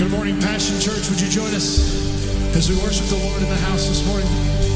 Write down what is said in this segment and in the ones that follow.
Good morning, Passion Church. Would you join us as we worship the Lord in the house this morning?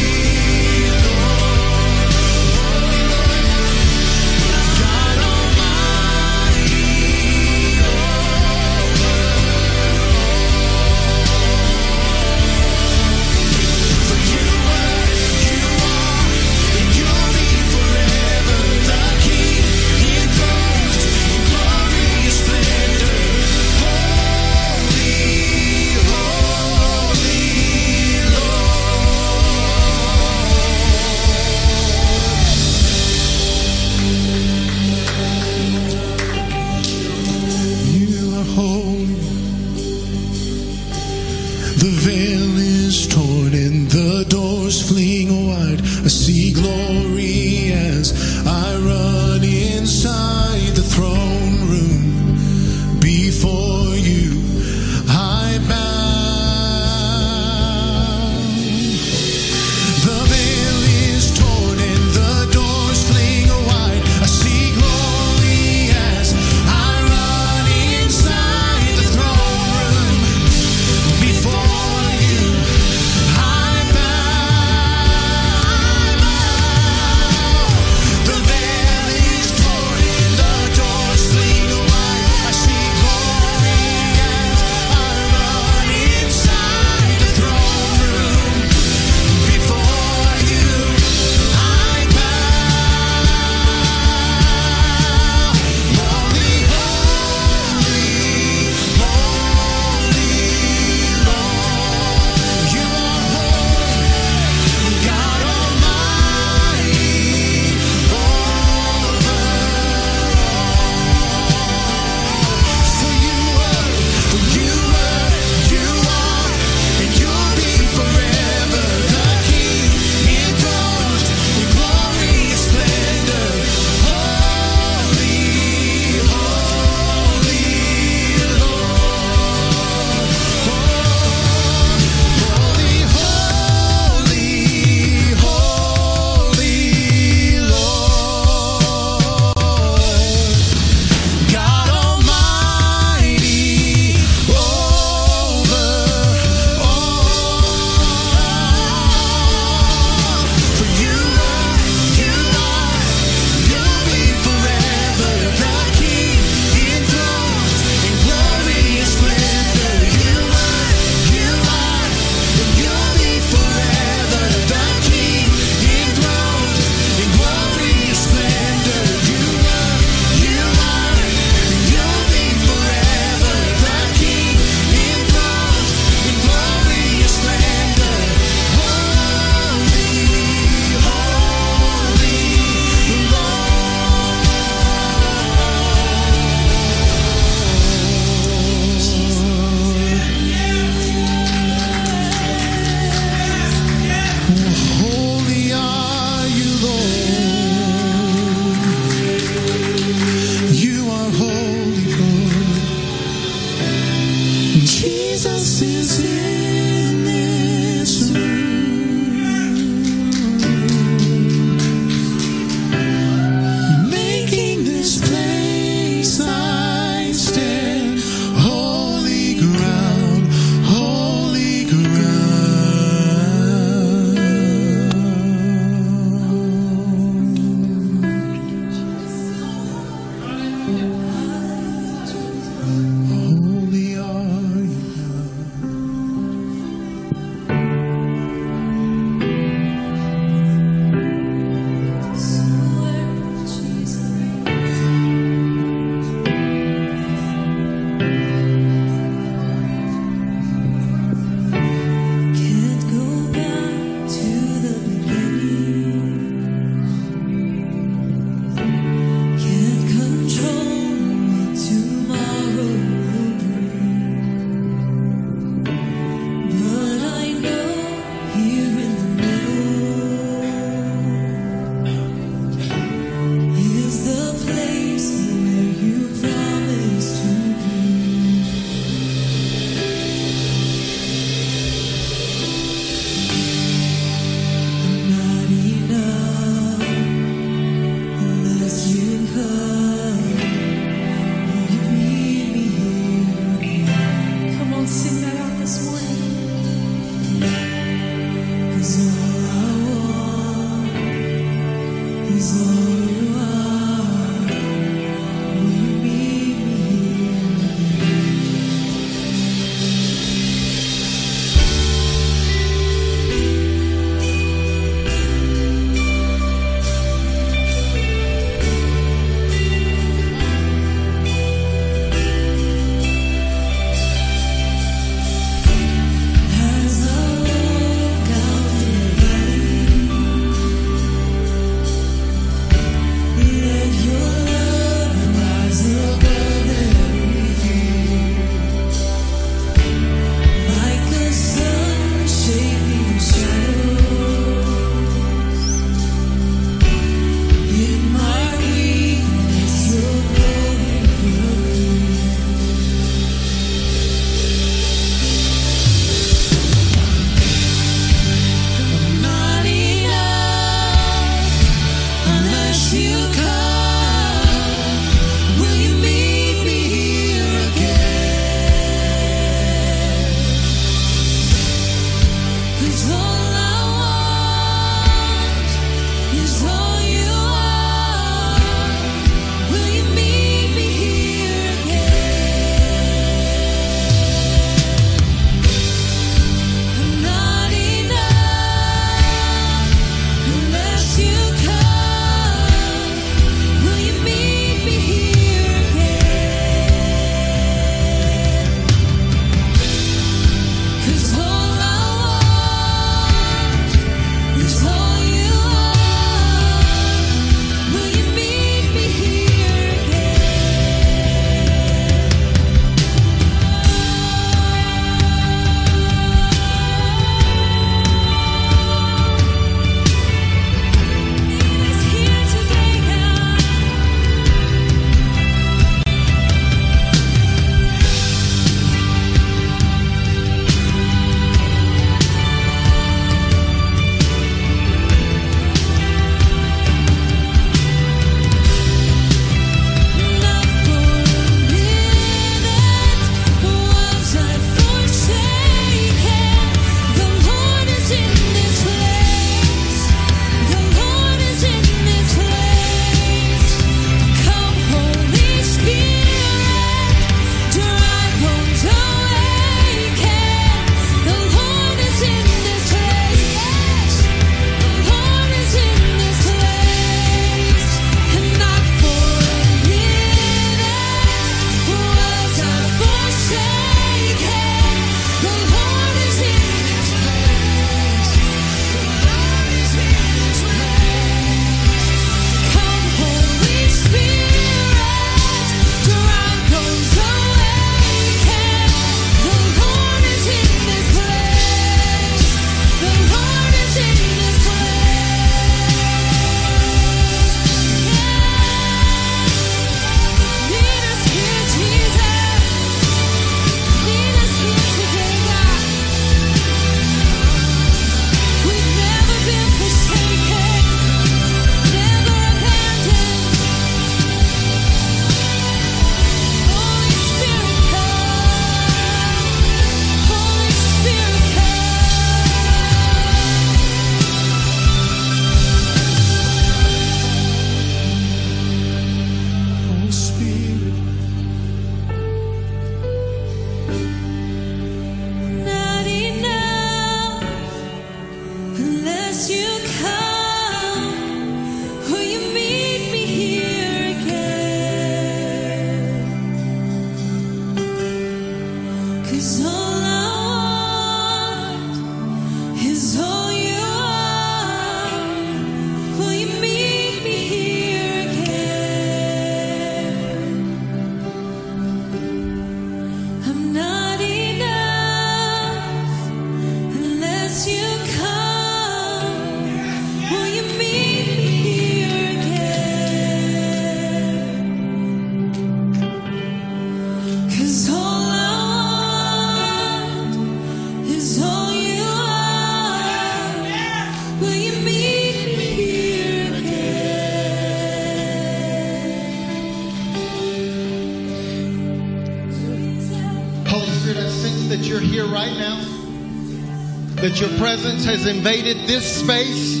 Presence has invaded this space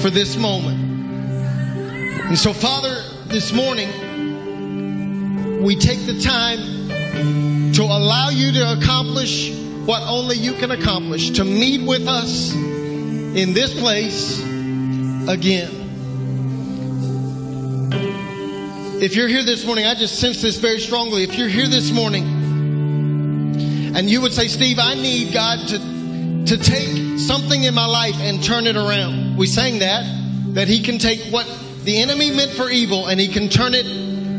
for this moment. And so, Father, this morning, we take the time to allow you to accomplish what only you can accomplish, to meet with us in this place again. If you're here this morning, I just sense this very strongly. If you're here this morning and you would say, Steve, I need God to, to take something in my life and turn it around. We sang that, that He can take what the enemy meant for evil and He can turn it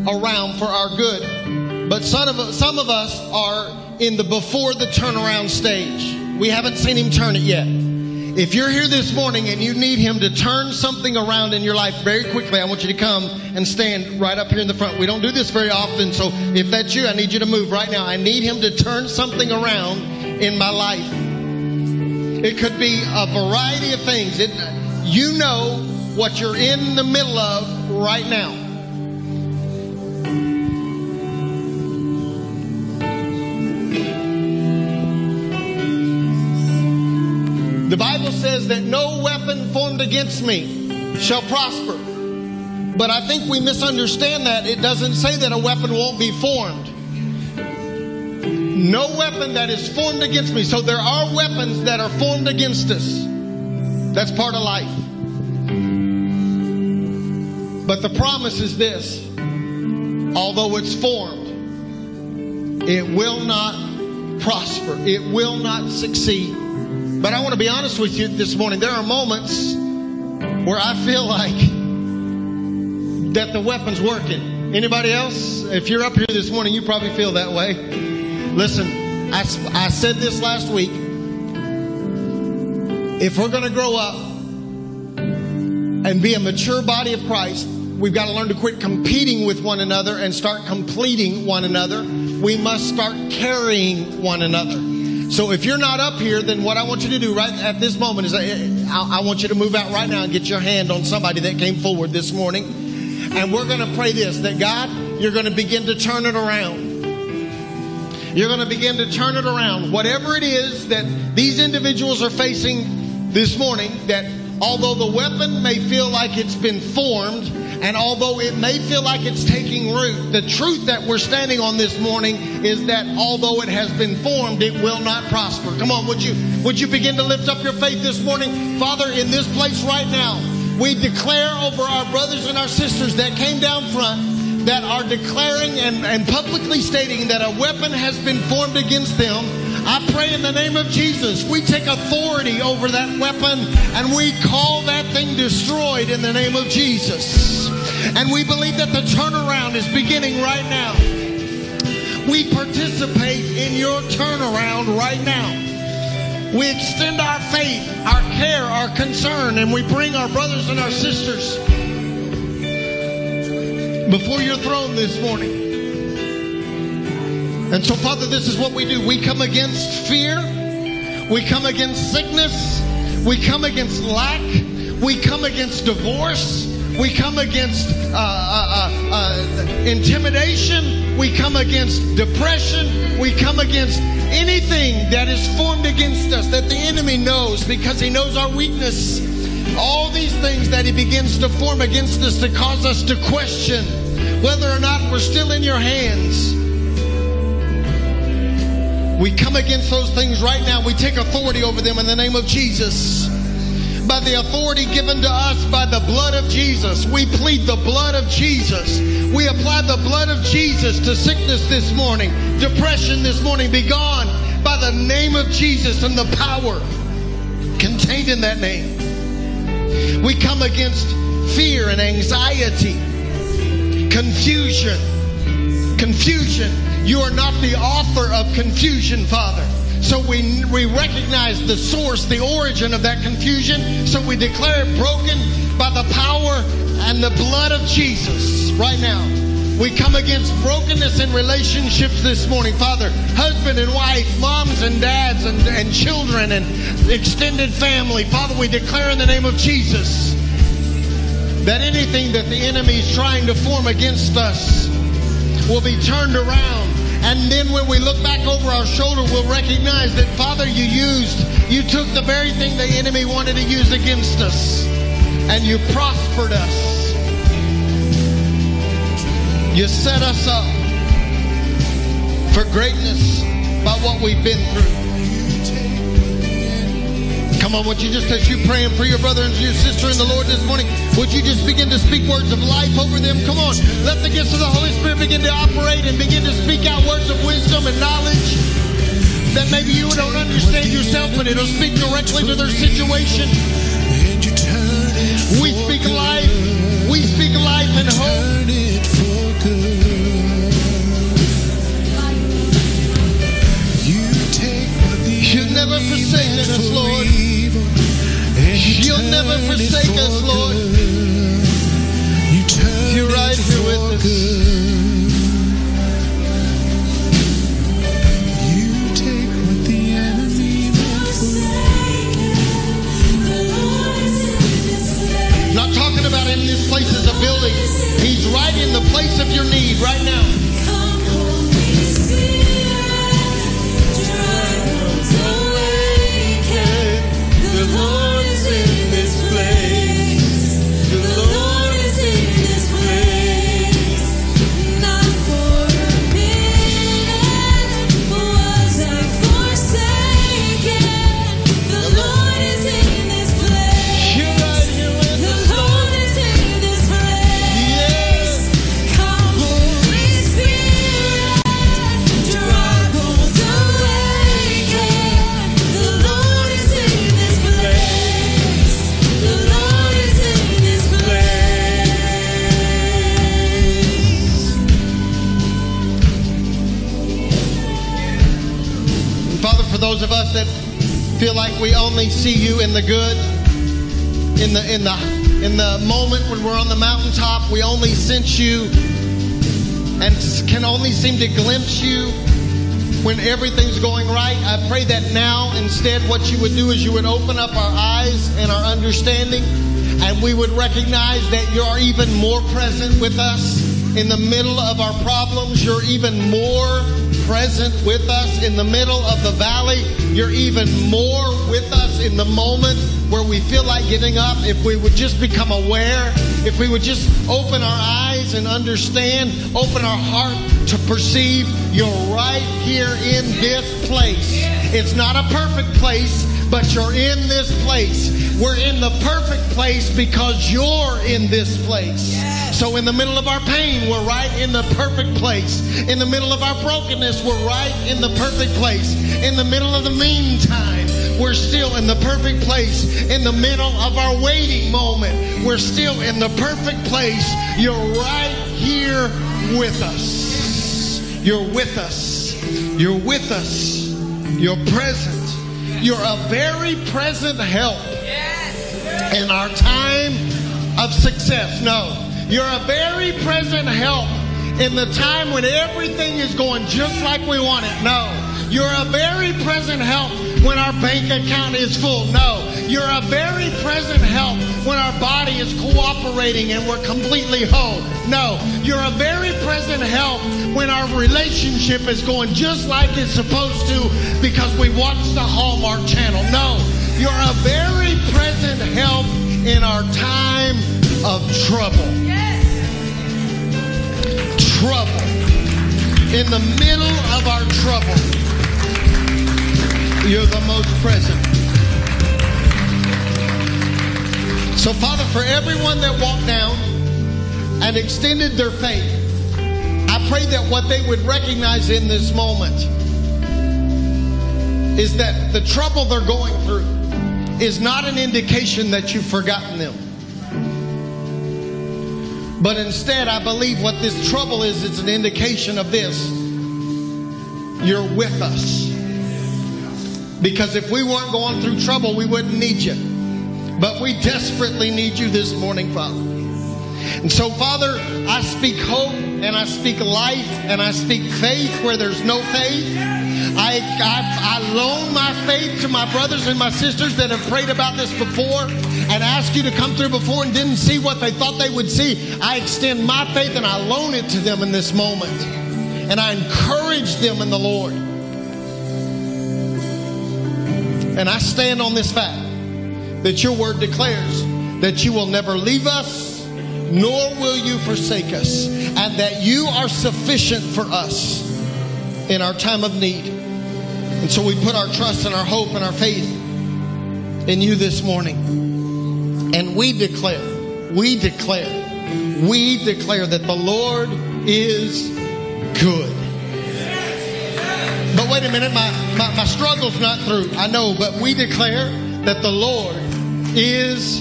around for our good. But some of, some of us are in the before the turnaround stage. We haven't seen Him turn it yet. If you're here this morning and you need Him to turn something around in your life very quickly, I want you to come and stand right up here in the front. We don't do this very often, so if that's you, I need you to move right now. I need Him to turn something around in my life. It could be a variety of things. It, you know what you're in the middle of right now. The Bible says that no weapon formed against me shall prosper. But I think we misunderstand that. It doesn't say that a weapon won't be formed. No weapon that is formed against me. So there are weapons that are formed against us. That's part of life. But the promise is this although it's formed, it will not prosper, it will not succeed. But I want to be honest with you this morning. There are moments where I feel like that the weapon's working. Anybody else? If you're up here this morning, you probably feel that way. Listen, I, I said this last week. If we're going to grow up and be a mature body of Christ, we've got to learn to quit competing with one another and start completing one another. We must start carrying one another. So if you're not up here, then what I want you to do right at this moment is uh, I, I want you to move out right now and get your hand on somebody that came forward this morning. And we're going to pray this that God, you're going to begin to turn it around. You're going to begin to turn it around. Whatever it is that these individuals are facing this morning, that although the weapon may feel like it's been formed, and although it may feel like it's taking root, the truth that we're standing on this morning is that although it has been formed, it will not prosper. Come on, would you would you begin to lift up your faith this morning? Father, in this place right now, we declare over our brothers and our sisters that came down front that are declaring and, and publicly stating that a weapon has been formed against them. I pray in the name of Jesus, we take authority over that weapon and we call that thing destroyed in the name of Jesus. And we believe that the turnaround is beginning right now. We participate in your turnaround right now. We extend our faith, our care, our concern, and we bring our brothers and our sisters before your throne this morning. And so, Father, this is what we do. We come against fear. We come against sickness. We come against lack. We come against divorce. We come against uh, uh, uh, uh, intimidation. We come against depression. We come against anything that is formed against us that the enemy knows because he knows our weakness. All these things that he begins to form against us to cause us to question whether or not we're still in your hands. We come against those things right now. We take authority over them in the name of Jesus. By the authority given to us by the blood of Jesus, we plead the blood of Jesus. We apply the blood of Jesus to sickness this morning, depression this morning. Be gone by the name of Jesus and the power contained in that name. We come against fear and anxiety, confusion. Confusion. You are not the author of confusion, Father. So we, we recognize the source, the origin of that confusion. So we declare it broken by the power and the blood of Jesus right now. We come against brokenness in relationships this morning, Father. Husband and wife, moms and dads, and, and children, and extended family. Father, we declare in the name of Jesus that anything that the enemy is trying to form against us will be turned around. And then when we look back over our shoulder, we'll recognize that, Father, you used, you took the very thing the enemy wanted to use against us, and you prospered us. You set us up for greatness by what we've been through. Come on, would you just, as you praying for your brother and your sister in the Lord this morning, would you just begin to speak words of life over them? Come on, let the gifts of the Holy Spirit begin to operate and begin to speak out words of wisdom and knowledge that maybe you don't understand yourself, but it'll speak directly to their situation. We speak life. We speak life and hope. Never meant us, Lord. evil, and you You'll never forsake for us, Lord. good. You turn You're right here with us. You take what the enemy meant for Not talking about in this place as a building. He's right in the place of your need right now. See you in the good, in the in the in the moment when we're on the mountaintop, we only sense you and can only seem to glimpse you when everything's going right. I pray that now instead what you would do is you would open up our eyes and our understanding and we would recognize that you're even more present with us in the middle of our problems. You're even more present with us in the middle of the valley. You're even more with us in the moment where we feel like giving up. If we would just become aware, if we would just open our eyes and understand, open our heart to perceive you're right here in this place. It's not a perfect place, but you're in this place. We're in the perfect place because you're in this place. So in the middle of our pain, we're right in the perfect place. In the middle of our brokenness, we're right in the perfect place. In the middle of the meantime, we're still in the perfect place. In the middle of our waiting moment, we're still in the perfect place. You're right here with us. You're with us. You're with us. You're present. You're a very present help in our time of success. No, you're a very present help in the time when everything is going just like we want it. No, you're a very present help when our bank account is full. No, you're a very present help when our body is cooperating and we're completely whole. No, you're a very present help when our relationship is going just like it's supposed to because we watched the Hallmark channel. No, you're a very present help in our time of trouble. Trouble. In the middle of our trouble. You're the most present. So, Father, for everyone that walked down and extended their faith, I pray that what they would recognize in this moment is that the trouble they're going through is not an indication that you've forgotten them. But instead, I believe what this trouble is, it's an indication of this. You're with us. Because if we weren't going through trouble, we wouldn't need you. But we desperately need you this morning, Father. And so, Father, I speak hope and I speak life and I speak faith where there's no faith. I, I, I loan my faith to my brothers and my sisters that have prayed about this before and asked you to come through before and didn't see what they thought they would see. I extend my faith and I loan it to them in this moment. And I encourage them in the Lord. And I stand on this fact that your word declares that you will never leave us, nor will you forsake us, and that you are sufficient for us in our time of need. And so we put our trust and our hope and our faith in you this morning. And we declare, we declare, we declare that the Lord is good. But wait a minute, my, my, my struggle's not through. I know, but we declare that the Lord is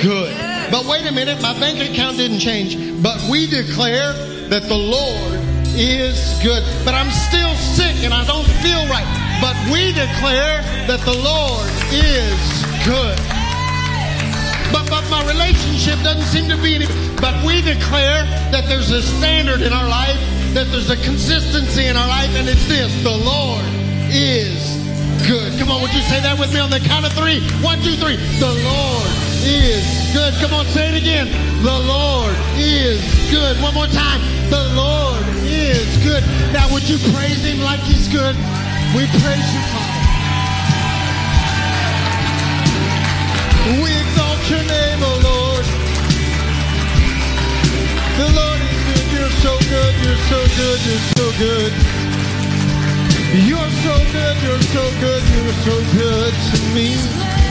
good. But wait a minute, my bank account didn't change. But we declare that the Lord is good. But I'm still sick and I don't feel right. But we declare that the Lord is good. But, but my relationship doesn't seem to be any. But we declare that there's a standard in our life, that there's a consistency in our life, and it's this the Lord is good. Come on, would you say that with me on the count of three? One, two, three. The Lord is good. Come on, say it again. The Lord is good. One more time. The Lord is good. Now, would you praise Him like He's good? We praise you, Father. We exalt your name, O Lord. The Lord is good. You're so good. You're so good. You're so good. You're so good. You're so good. You're so good to me.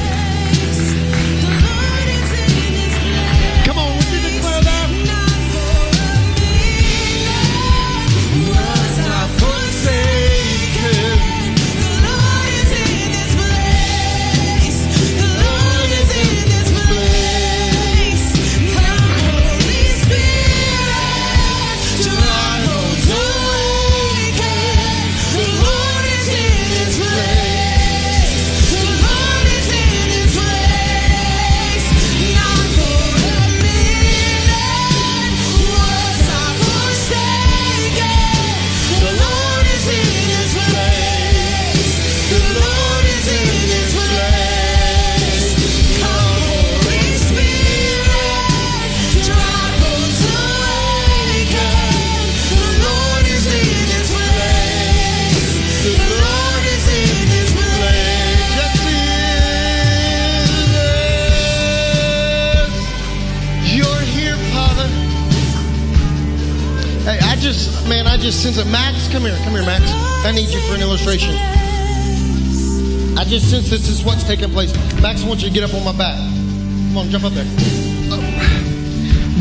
Taking place. Max, I want you to get up on my back. Come on, jump up there.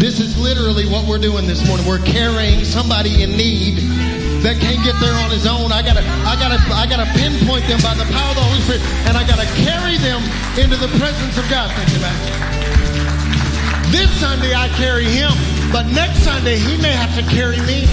This is literally what we're doing this morning. We're carrying somebody in need that can't get there on his own. I gotta, I gotta, I gotta pinpoint them by the power of the Holy Spirit, and I gotta carry them into the presence of God. Thank you, Max. This Sunday I carry him, but next Sunday he may have to carry me.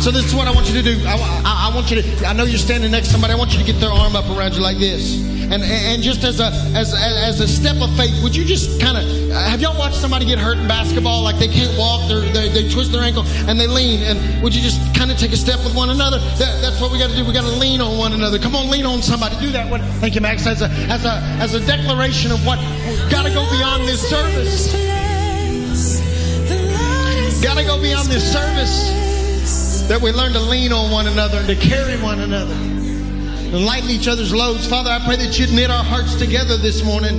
So this is what I want you to do. I, I, I want you to. I know you're standing next to somebody. I want you to get their arm up around you like this, and and just as a as as a step of faith, would you just kind of have y'all watched somebody get hurt in basketball? Like they can't walk, they they twist their ankle and they lean. And would you just kind of take a step with one another? That, that's what we got to do. We got to lean on one another. Come on, lean on somebody. Do that. One. thank you, Max. As a as a as a declaration of what got to go beyond this service. Got to go beyond this service that we learn to lean on one another and to carry one another and lighten each other's loads. Father, I pray that you'd knit our hearts together this morning.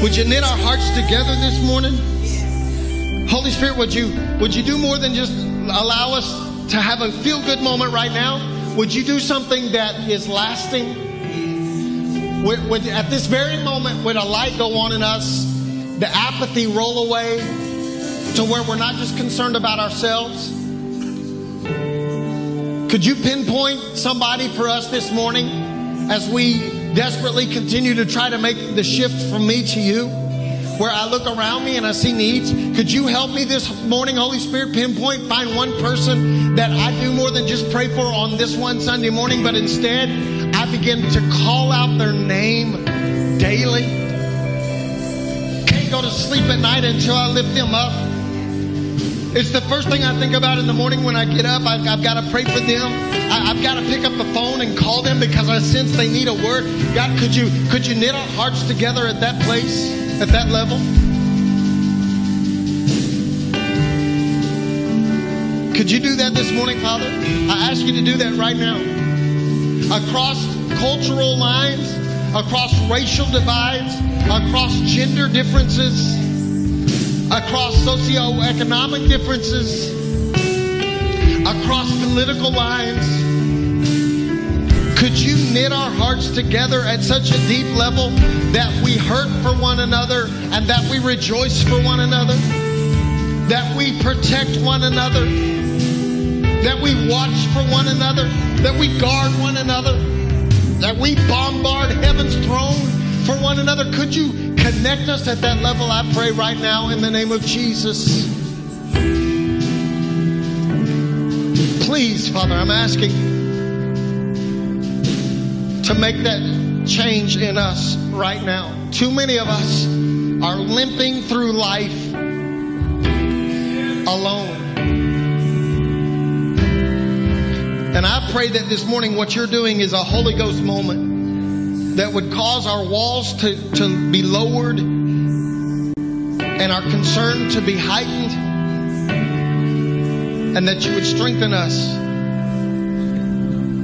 Would you knit our hearts together this morning? Holy Spirit, would you would you do more than just allow us to have a feel good moment right now, would you do something that is lasting? Would, would, at this very moment, would a light go on in us, the apathy roll away to where we're not just concerned about ourselves? Could you pinpoint somebody for us this morning as we desperately continue to try to make the shift from me to you? Where I look around me and I see needs. Could you help me this morning, Holy Spirit, pinpoint, find one person that I do more than just pray for on this one Sunday morning, but instead I begin to call out their name daily? Can't go to sleep at night until I lift them up. It's the first thing I think about in the morning when I get up. I've, I've got to pray for them. I, I've got to pick up the phone and call them because I sense they need a word. God, could you could you knit our hearts together at that place, at that level? Could you do that this morning, Father? I ask you to do that right now. Across cultural lines, across racial divides, across gender differences, across socioeconomic differences, across political lines. Could you knit our hearts together at such a deep level that we hurt for one another and that we rejoice for one another? That we protect one another? That we watch for one another? That we guard one another? That we bombard heaven's throne for one another? Could you connect us at that level? I pray right now in the name of Jesus. Please, Father, I'm asking to make that change in us right now. Too many of us are limping through life alone. And I pray that this morning what you're doing is a Holy Ghost moment that would cause our walls to, to be lowered and our concern to be heightened, and that you would strengthen us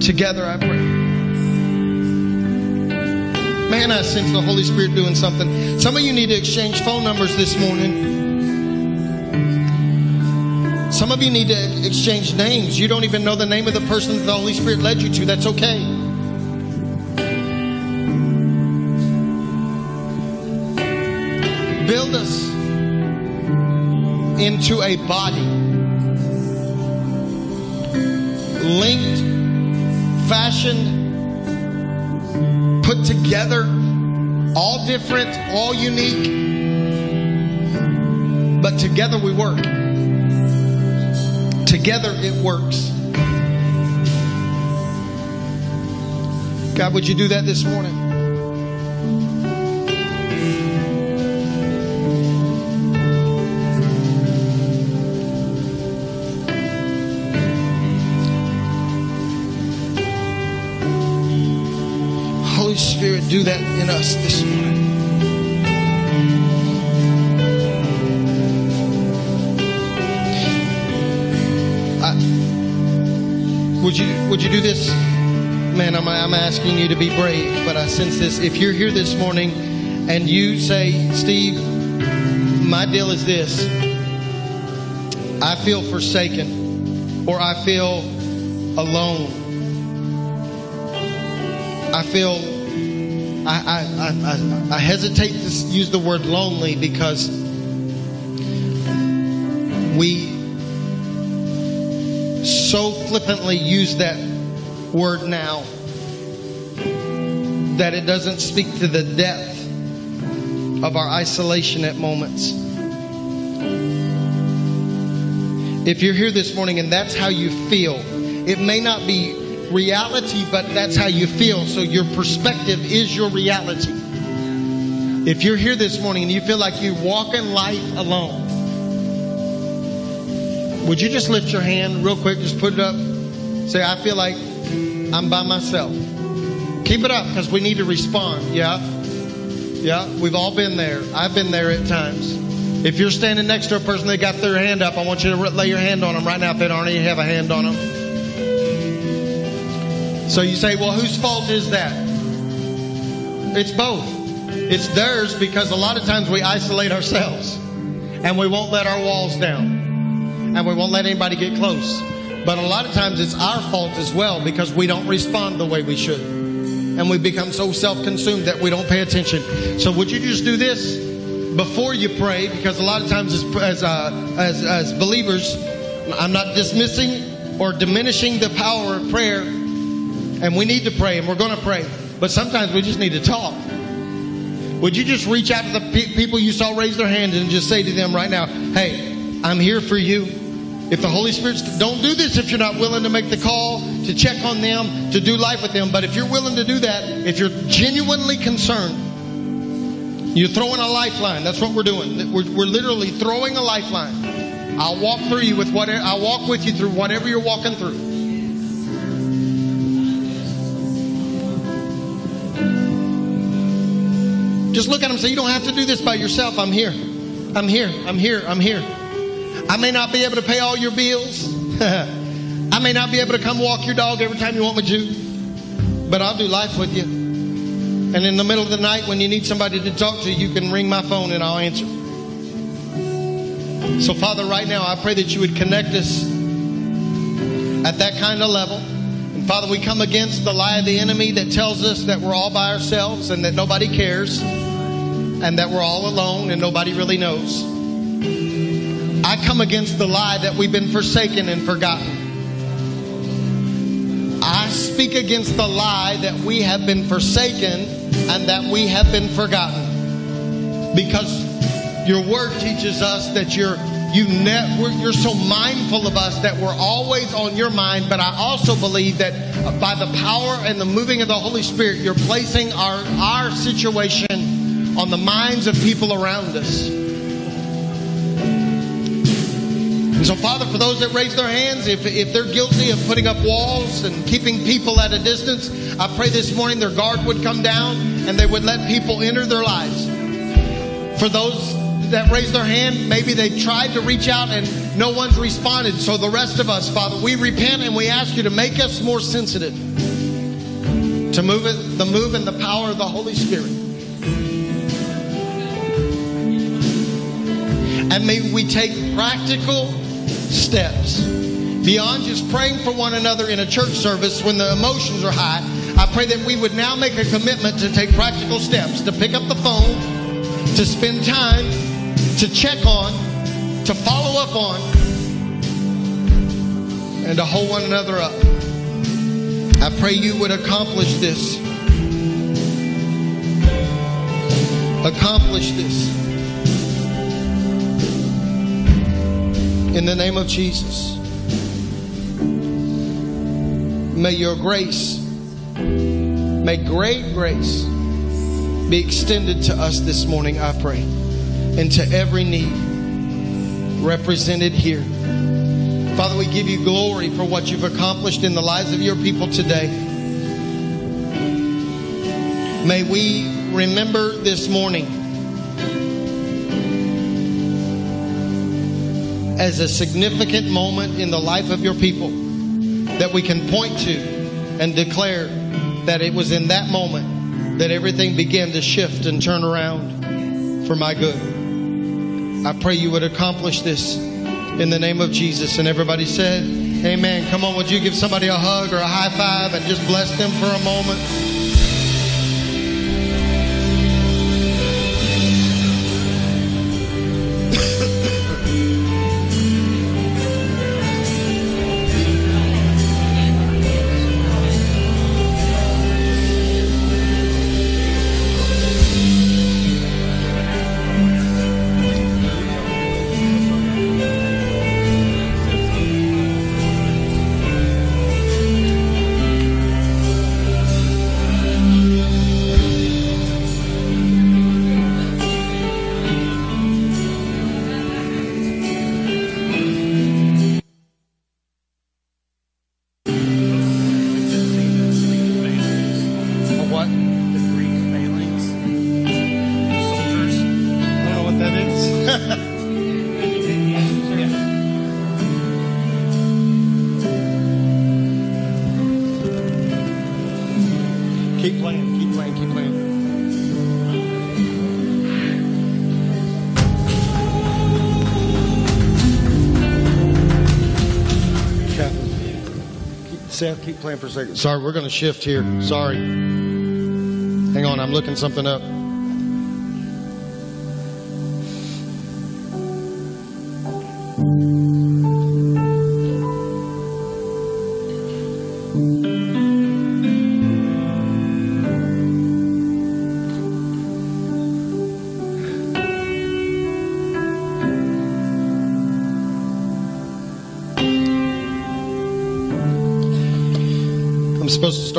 together, I pray. Man, I sense the Holy Spirit doing something. Some of you need to exchange phone numbers this morning. Some of you need to exchange names. You don't even know the name of the person that the Holy Spirit led you to. That's okay. Build us into a body linked, fashioned, put together, all different, all unique, but together we work. Together it works. God, would you do that this morning? Do that in us this morning. I, would you would you do this, man? I'm I'm asking you to be brave, but I sense this. If you're here this morning and you say, Steve, my deal is this: I feel forsaken, or I feel alone. I feel I, I, I, I, hesitate to use the word lonely because we so flippantly use that word now that it doesn't speak to the depth of our isolation at moments. If you're here this morning and that's how you feel, it may not be reality, but that's how you feel. So your perspective is your reality. If you're here this morning and you feel like you walk in life alone, would you just lift your hand real quick? Just put it up. Say, I feel like I'm by myself. Keep it up because we need to respond. Yeah. Yeah. We've all been there. I've been there at times. If you're standing next to a person that got their hand up, I want you to lay your hand on them right now if they don't already have a hand on them. So you say, well, whose fault is that? It's both. It's theirs because a lot of times we isolate ourselves and we won't let our walls down and we won't let anybody get close. But a lot of times it's our fault as well because we don't respond the way we should. And we become so self consumed that we don't pay attention. So, would you just do this before you pray? Because a lot of times, as, as, uh, as, as believers, I'm not dismissing or diminishing the power of prayer. And we need to pray, and we're going to pray. But sometimes we just need to talk. Would you just reach out to the pe- people you saw raise their hand and just say to them right now, hey, I'm here for you. If the Holy Spirit's, don't do this if you're not willing to make the call, to check on them, to do life with them. But if you're willing to do that, if you're genuinely concerned, you're throwing a lifeline. That's what we're doing. We're, we're literally throwing a lifeline. I'll walk through you with whatever, I'll walk with you through whatever you're walking through. Just look at them and say, You don't have to do this by yourself. I'm here. I'm here. I'm here. I'm here. I may not be able to pay all your bills. I may not be able to come walk your dog every time you want me to. But I'll do life with you. And in the middle of the night, when you need somebody to talk to, you can ring my phone and I'll answer. So, Father, right now, I pray that you would connect us at that kind of level. And Father, we come against the lie of the enemy that tells us that we're all by ourselves and that nobody cares and that we're all alone and nobody really knows. I come against the lie that we've been forsaken and forgotten. I speak against the lie that we have been forsaken and that we have been forgotten. Because your word teaches us that you're you ne- you're so mindful of us that we're always on your mind. But I also believe that by the power and the moving of the Holy Spirit, you're placing our our situation on the minds of people around us. And so, Father, for those that raise their hands, if, if they're guilty of putting up walls and keeping people at a distance, I pray this morning their guard would come down and they would let people enter their lives. For those that raise their hand, maybe they tried to reach out and no one's responded. So, the rest of us, Father, we repent and we ask you to make us more sensitive to move the move and the power of the Holy Spirit. And may we take practical steps beyond just praying for one another in a church service when the emotions are high. I pray that we would now make a commitment to take practical steps to pick up the phone, to spend time, to check on, to follow up on, and to hold one another up. I pray you would accomplish this. Accomplish this. In the name of Jesus. May your grace, may great grace be extended to us this morning, I pray, and to every need represented here. Father, we give you glory for what you've accomplished in the lives of your people today. May we remember this morning as a significant moment in the life of your people that we can point to and declare that it was in that moment that everything began to shift and turn around for my good. I pray you would accomplish this in the name of Jesus. And everybody said, Amen. Come on, would you give somebody a hug or a high five and just bless them for a moment? For a second. Sorry, we're going to shift here. Sorry. Hang on, I'm looking something up.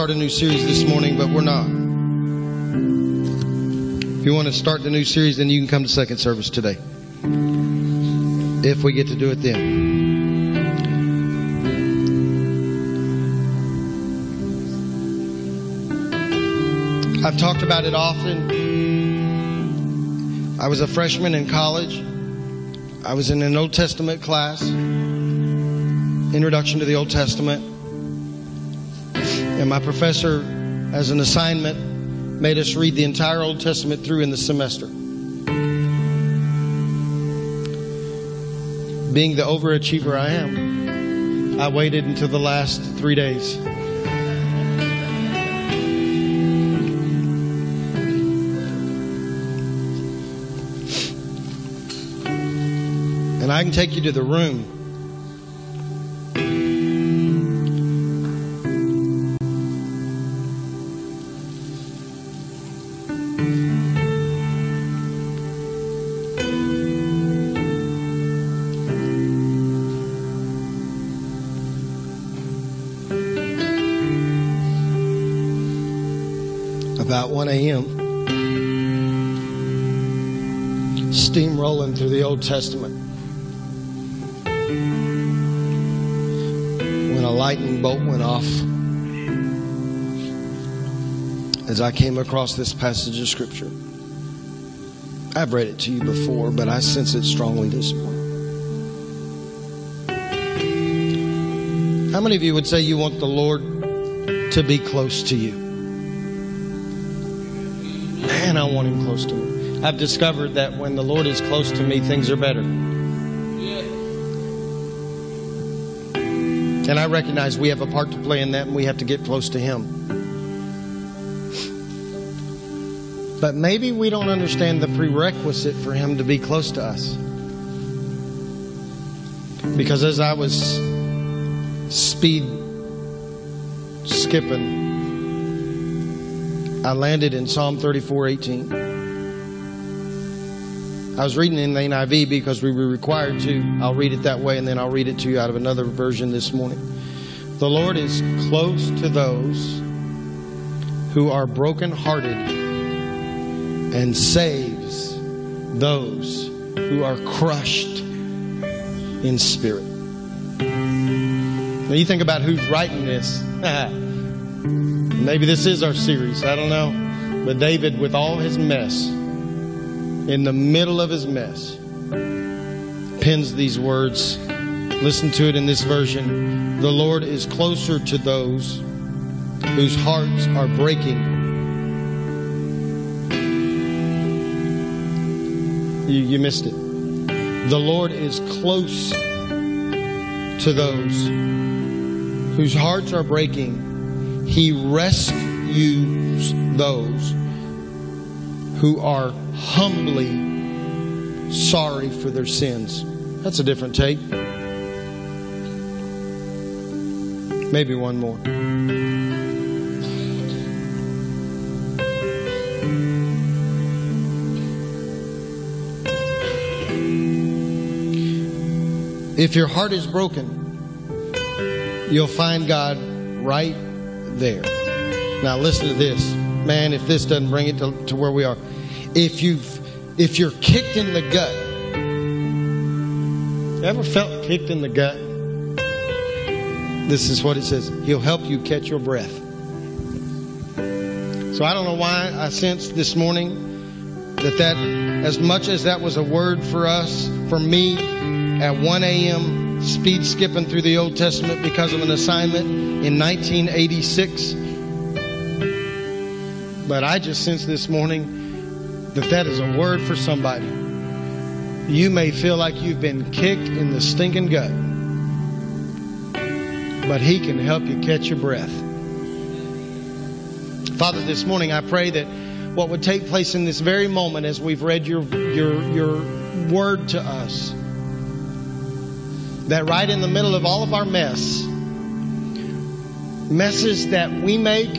Start a new series this morning, but we're not. If you want to start the new series, then you can come to second service today. If we get to do it then. I've talked about it often. I was a freshman in college. I was in an Old Testament class, Introduction to the Old Testament. And my professor, as an assignment, made us read the entire Old Testament through in the semester. Being the overachiever I am, I waited until the last three days. And I can take you to the room Through the Old Testament. When a lightning bolt went off as I came across this passage of Scripture. I've read it to you before, but I sense it strongly this morning. How many of you would say you want the Lord to be close to you? I've discovered that when the Lord is close to me, things are better. And I recognize we have a part to play in that and we have to get close to him. But maybe we don't understand the prerequisite for him to be close to us. Because as I was speed skipping, I landed in Psalm 34:18. I was reading in the NIV because we were required to. I'll read it that way and then I'll read it to you out of another version this morning. The Lord is close to those who are brokenhearted and saves those who are crushed in spirit. Now you think about who's writing this. Maybe this is our series. I don't know. But David, with all his mess, in the middle of his mess, pens these words. Listen to it in this version. The Lord is closer to those whose hearts are breaking. You, you missed it. The Lord is close to those whose hearts are breaking. He rescues those who are humbly sorry for their sins. That's a different take. Maybe one more. If your heart is broken, you'll find God right there. Now listen to this. Man, if this doesn't bring it to, to where we are. If you've if you're kicked in the gut, ever felt kicked in the gut? This is what it says. He'll help you catch your breath. So I don't know why I sensed this morning that that as much as that was a word for us, for me, at 1 a.m. speed skipping through the Old Testament because of an assignment in 1986. But I just sense this morning that that is a word for somebody. You may feel like you've been kicked in the stinking gut. but He can help you catch your breath. Father, this morning I pray that what would take place in this very moment as we've read your, your, your word to us, that right in the middle of all of our mess, messes that we make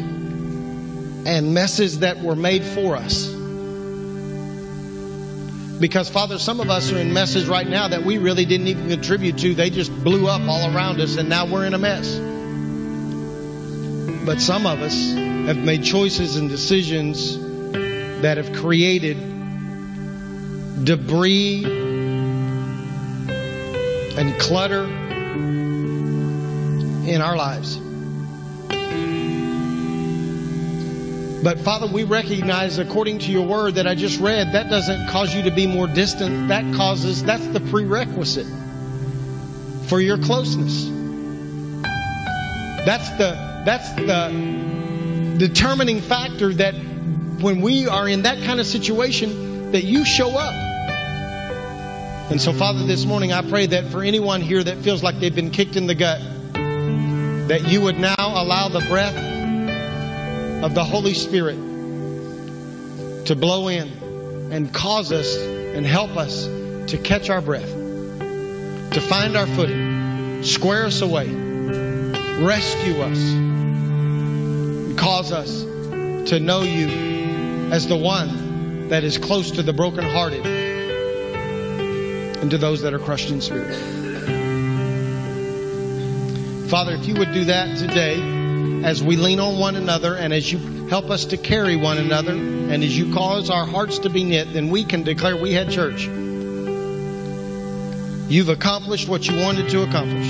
and messes that were made for us. Because, Father, some of us are in messes right now that we really didn't even contribute to. They just blew up all around us, and now we're in a mess. But some of us have made choices and decisions that have created debris and clutter in our lives. But Father, we recognize according to your word that I just read, that doesn't cause you to be more distant. That causes, that's the prerequisite for your closeness. That's the, that's the determining factor that when we are in that kind of situation, that you show up. And so, Father, this morning I pray that for anyone here that feels like they've been kicked in the gut, that you would now allow the breath of the Holy Spirit to blow in and cause us and help us to catch our breath, to find our footing, square us away, rescue us, and cause us to know you as the one that is close to the brokenhearted and to those that are crushed in spirit. Father, if you would do that today, as we lean on one another and as you help us to carry one another and as you cause our hearts to be knit, then we can declare we had church. You've accomplished what you wanted to accomplish.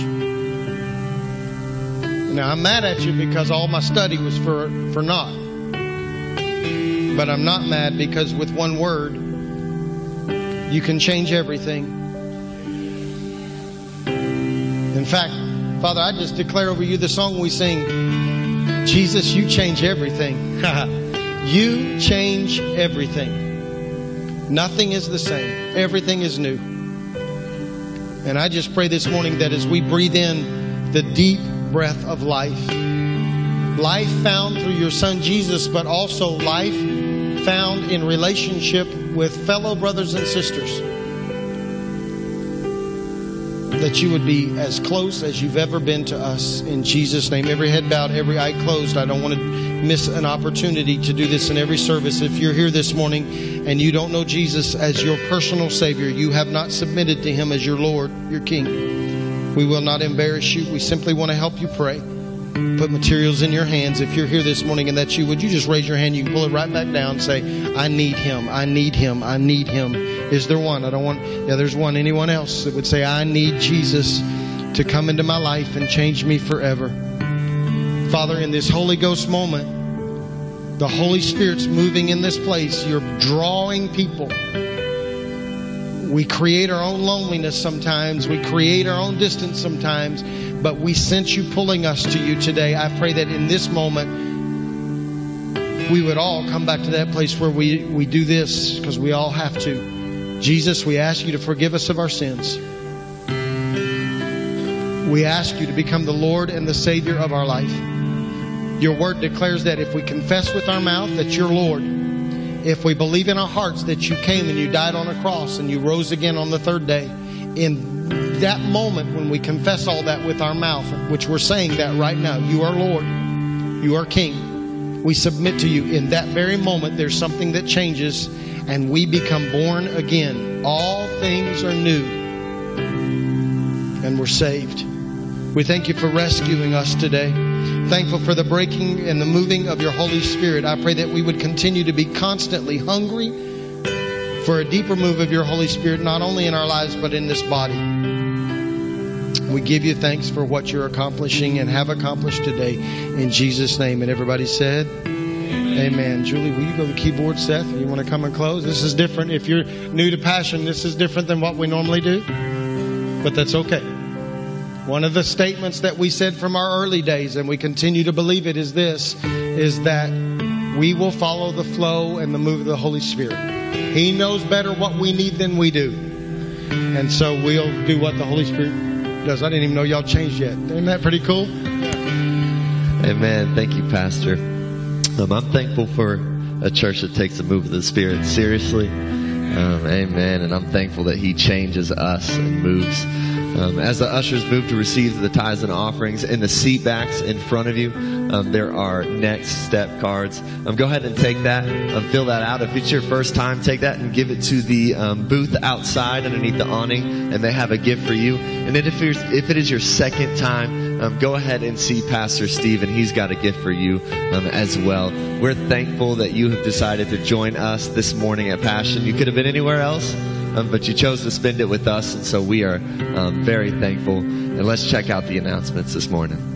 Now I'm mad at you because all my study was for for naught. But I'm not mad because with one word you can change everything. In fact, Father, I just declare over you the song we sing Jesus, you change everything. you change everything. Nothing is the same, everything is new. And I just pray this morning that as we breathe in the deep breath of life, life found through your son Jesus, but also life found in relationship with fellow brothers and sisters that you would be as close as you've ever been to us in Jesus' name. Every head bowed, every eye closed. I don't want to miss an opportunity to do this in every service. If you're here this morning and you don't know Jesus as your personal Savior, you have not submitted to Him as your Lord, your King, we will not embarrass you. We simply want to help you pray. Put materials in your hands. If you're here this morning and that's you, would you just raise your hand? You can pull it right back down. Say, I need Him. I need Him. I need Him. Is there one? I don't want, yeah, there's one. Anyone else that would say, I need Jesus to come into my life and change me forever? Father, in this Holy Ghost moment, the Holy Spirit's moving in this place. You're drawing people. We create our own loneliness sometimes. We create our own distance sometimes. But we sense you pulling us to you today. I pray that in this moment, we would all come back to that place where we, we do this because we all have to. Jesus, we ask you to forgive us of our sins. We ask you to become the Lord and the Savior of our life. Your word declares that if we confess with our mouth that you're Lord, if we believe in our hearts that you came and you died on a cross and you rose again on the third day, in that moment when we confess all that with our mouth, which we're saying that right now, you are Lord, you are King, we submit to you. In that very moment, there's something that changes and we become born again. All things are new and we're saved. We thank you for rescuing us today. Thankful for the breaking and the moving of your Holy Spirit. I pray that we would continue to be constantly hungry for a deeper move of your Holy Spirit, not only in our lives, but in this body. We give you thanks for what you're accomplishing and have accomplished today. In Jesus' name. And everybody said, Amen. Julie, will you go to the keyboard, Seth? You want to come and close? This is different. If you're new to Passion, this is different than what we normally do, but that's okay. One of the statements that we said from our early days, and we continue to believe it, is this, is that we will follow the flow and the move of the Holy Spirit. He knows better what we need than we do. And so we'll do what the Holy Spirit does. I didn't even know y'all changed yet. Isn't that pretty cool? Amen. Thank you, Pastor. Um, I'm thankful for a church that takes the move of the Spirit seriously. Um, amen. And I'm thankful that He changes us and moves. Um, as the ushers move to receive the tithes and offerings in the seat backs in front of you, um, there are next step cards. Um, go ahead and take that, um, fill that out. If it's your first time, take that and give it to the um, booth outside underneath the awning, and they have a gift for you. And then if, if it is your second time, um, go ahead and see Pastor Steve, and he's got a gift for you as well. We're thankful that you have decided to join us this morning at Passion. You could have been anywhere else um, but you chose to spend it with us, and so we are um, very thankful. And let's check out the announcements this morning.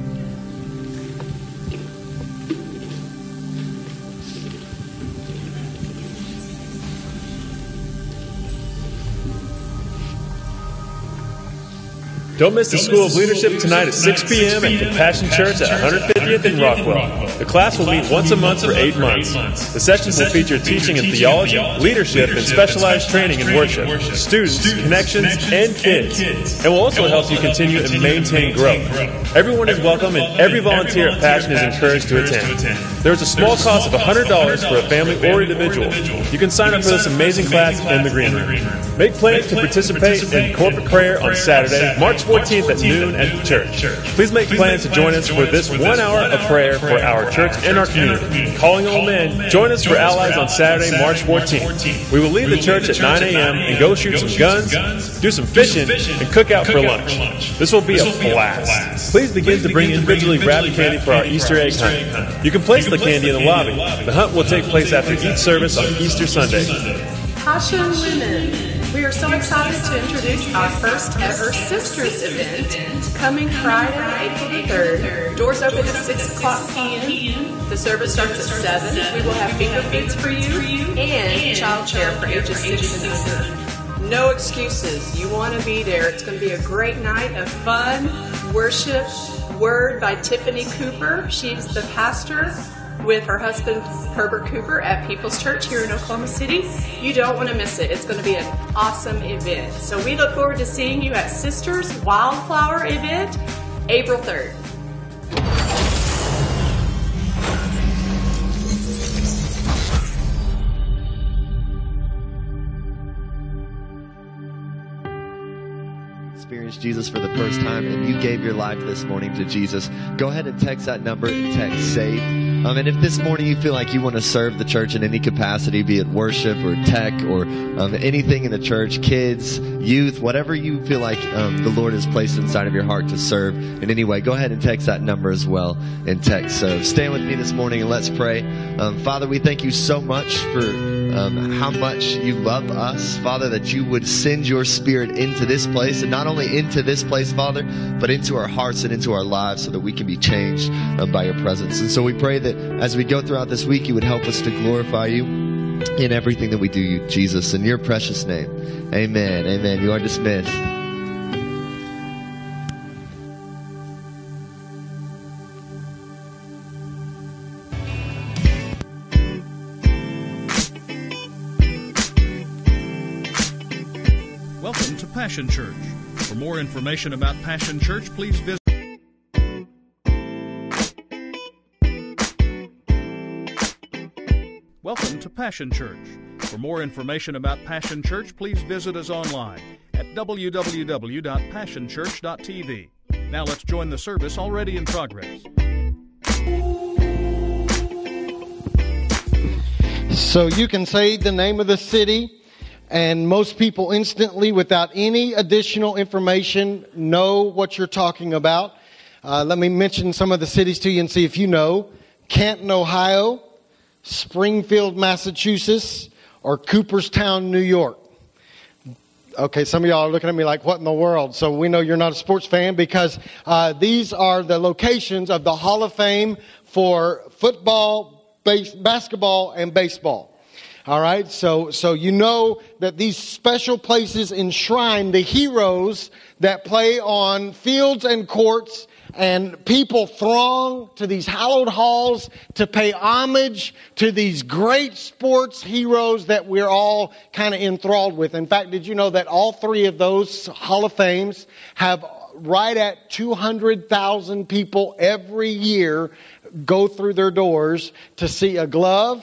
Don't miss the School of Leadership tonight at 6 p.m. at Compassion Church at 150th in Rockwell. The class will meet once a month for eight months. The sessions will feature teaching in theology, leadership, and specialized training in worship, students, connections, and kids. And will also help you continue and maintain growth. Everyone is welcome, and every volunteer at Passion is encouraged to attend. There is a small cost of $100 for a family or individual. You can sign up for this amazing class in the green room. Make plans to participate in corporate prayer on Saturday, March 14th at noon at the church. Please make plans to join us for this one hour of prayer for our church and our community. Calling all men, join us for Allies on Saturday, March 14th. We will leave the church at 9 a.m. and go shoot some guns, do some fishing, and cook out for lunch. This will be a blast. Please begin to bring individually wrapped candy for our Easter egg hunt. You can place the candy in the lobby. The hunt will take place after each service on Easter Sunday. Passion Women. We are so excited to introduce our first ever Sisters event coming Friday, April the 3rd. Doors open at 6 o'clock p.m. The service starts at 7. We will have finger foods for you and childcare for ages 6 and under. No excuses. You want to be there. It's going to be a great night of fun, worship, word by Tiffany Cooper. She's the pastor with her husband Herbert Cooper at People's Church here in Oklahoma City. You don't want to miss it. It's going to be an awesome event. So we look forward to seeing you at Sisters Wildflower event April 3rd. Experience Jesus for the first time and you gave your life this morning to Jesus, go ahead and text that number and text SAVE. Um, and if this morning you feel like you want to serve the church in any capacity, be it worship or tech or um, anything in the church, kids, youth, whatever you feel like um, the Lord has placed inside of your heart to serve in any way, go ahead and text that number as well and text serve. Stand with me this morning and let's pray. Um, Father, we thank you so much for um, how much you love us, Father, that you would send your spirit into this place and not only into this place, Father, but into our hearts and into our lives so that we can be changed um, by your presence. And so we pray that as we go throughout this week, you would help us to glorify you in everything that we do, Jesus, in your precious name. Amen. Amen. You are dismissed. Welcome to Passion Church. More information about Passion Church, please visit. Welcome to Passion Church. For more information about Passion Church, please visit us online at www.passionchurch.tv. Now let's join the service already in progress. So you can say the name of the city, and most people instantly, without any additional information, know what you're talking about. Uh, let me mention some of the cities to you and see if you know. Canton, Ohio, Springfield, Massachusetts, or Cooperstown, New York. Okay, some of y'all are looking at me like, what in the world? So we know you're not a sports fan because uh, these are the locations of the Hall of Fame for football, base, basketball, and baseball. All right, so so you know that these special places enshrine the heroes that play on fields and courts, and people throng to these hallowed halls to pay homage to these great sports heroes that we're all kind of enthralled with. In fact, did you know that all three of those Hall of Fames have right at 200,000 people every year go through their doors to see a glove,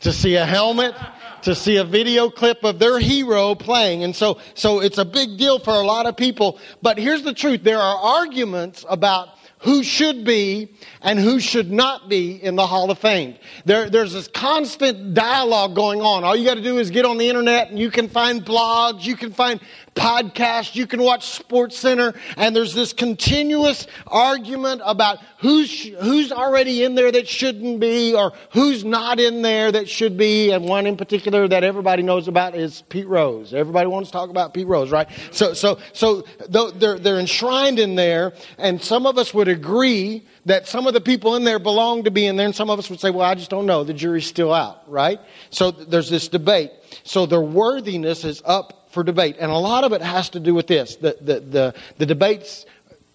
to see a helmet, to see a video clip of their hero playing. And so, so it's a big deal for a lot of people. But here's the truth. There are arguments about who should be and who should not be in the Hall of Fame. There, there's this constant dialogue going on. All you got to do is get on the internet and you can find blogs, you can find podcasts, you can watch Sports Center, and there's this continuous argument about who's, who's already in there that shouldn't be or who's not in there that should be. And one in particular that everybody knows about is Pete Rose. Everybody wants to talk about Pete Rose, right? So, so, so they're, they're enshrined in there, and some of us would agree that some of the people in there belong to be in there, and some of us would say, well, I just don't know. The jury's still out, right? So there's this debate. So their worthiness is up for debate. And a lot of it has to do with this. The, the, the, the debates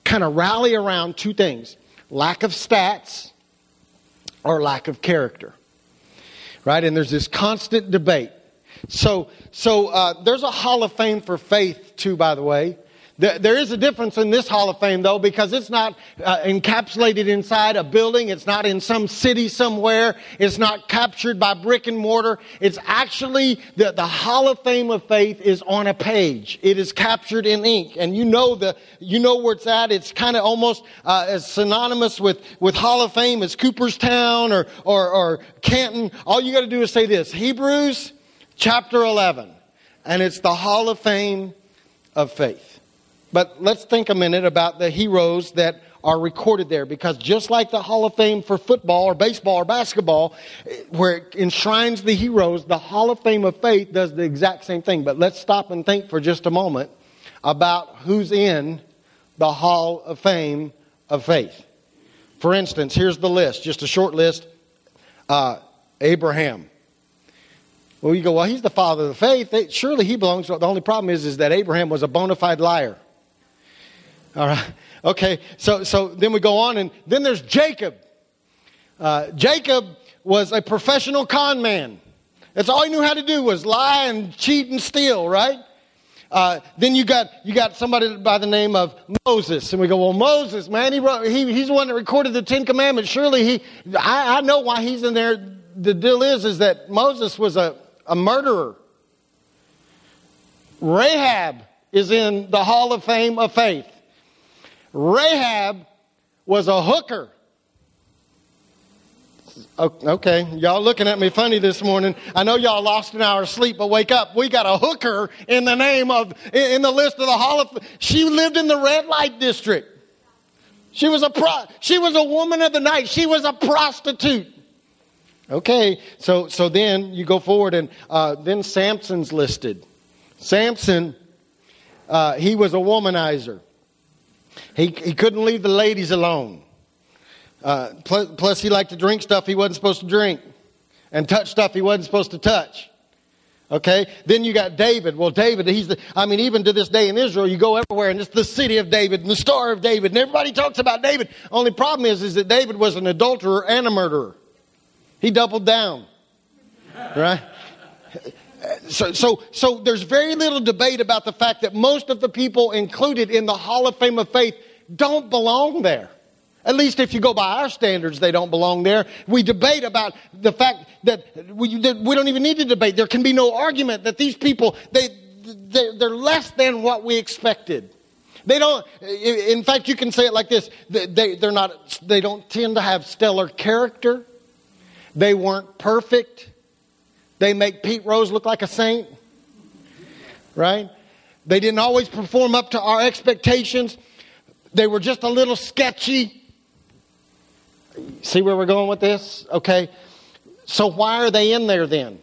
kind of rally around two things lack of stats or lack of character, right? And there's this constant debate. So, so uh, there's a Hall of Fame for faith, too, by the way. There, is a difference in this Hall of Fame, though, because it's not uh, encapsulated inside a building. It's not in some city somewhere. It's not captured by brick and mortar. It's actually the, the Hall of Fame of faith is on a page. It is captured in ink, and you know the you know where it's at. It's kind of almost uh, as synonymous with with Hall of Fame as Cooperstown or or, or Canton. All you got to do is say this: Hebrews chapter eleven, and it's the Hall of Fame of faith. But let's think a minute about the heroes that are recorded there because just like the Hall of Fame for football or baseball or basketball, eh, where it enshrines the heroes, the Hall of Fame of faith does the exact same thing. But let's stop and think for just a moment about who's in the Hall of Fame of faith. For instance, here's the list, just a short list. Uh, Abraham. Well, you go, well, he's the father of the faith. Surely he belongs. The only problem is, is that Abraham was a bona fide liar. All right. Okay. So, so then we go on, and then there's Jacob. Uh, Jacob was a professional con man. That's all he knew how to do was lie and cheat and steal, right? Uh, then you got you got somebody by the name of Moses, and we go, well, Moses, man, he wrote, he, he's the one that recorded the Ten Commandments. Surely he, I, I know why he's in there. The deal is, is that Moses was a, a murderer. Rahab is in the Hall of Fame of Faith. Rahab was a hooker. Okay, y'all looking at me funny this morning. I know y'all lost an hour of sleep, but wake up. We got a hooker in the name of, in the list of the Hall of She lived in the red light district. She was a pro, she was a woman of the night. She was a prostitute. Okay, so, so then you go forward and uh, then Samson's listed. Samson, uh, he was a womanizer. He, he couldn't leave the ladies alone. Uh, plus, plus, he liked to drink stuff he wasn't supposed to drink and touch stuff he wasn't supposed to touch. Okay? Then you got David. Well, David, he's the, I mean, even to this day in Israel, you go everywhere and it's the city of David and the star of David, and everybody talks about David. Only problem is, is that David was an adulterer and a murderer. He doubled down. Right? So, so, so there's very little debate about the fact that most of the people included in the Hall of Fame of Faith don't belong there. At least if you go by our standards, they don't belong there. We debate about the fact that we, that we don't even need to debate. There can be no argument that these people, they, they, they're less than what we expected. They don't, in fact, you can say it like this. They, they, they're not, they don't tend to have stellar character. They weren't perfect. They make Pete Rose look like a saint. Right? They didn't always perform up to our expectations. They were just a little sketchy. See where we're going with this? Okay. So why are they in there then?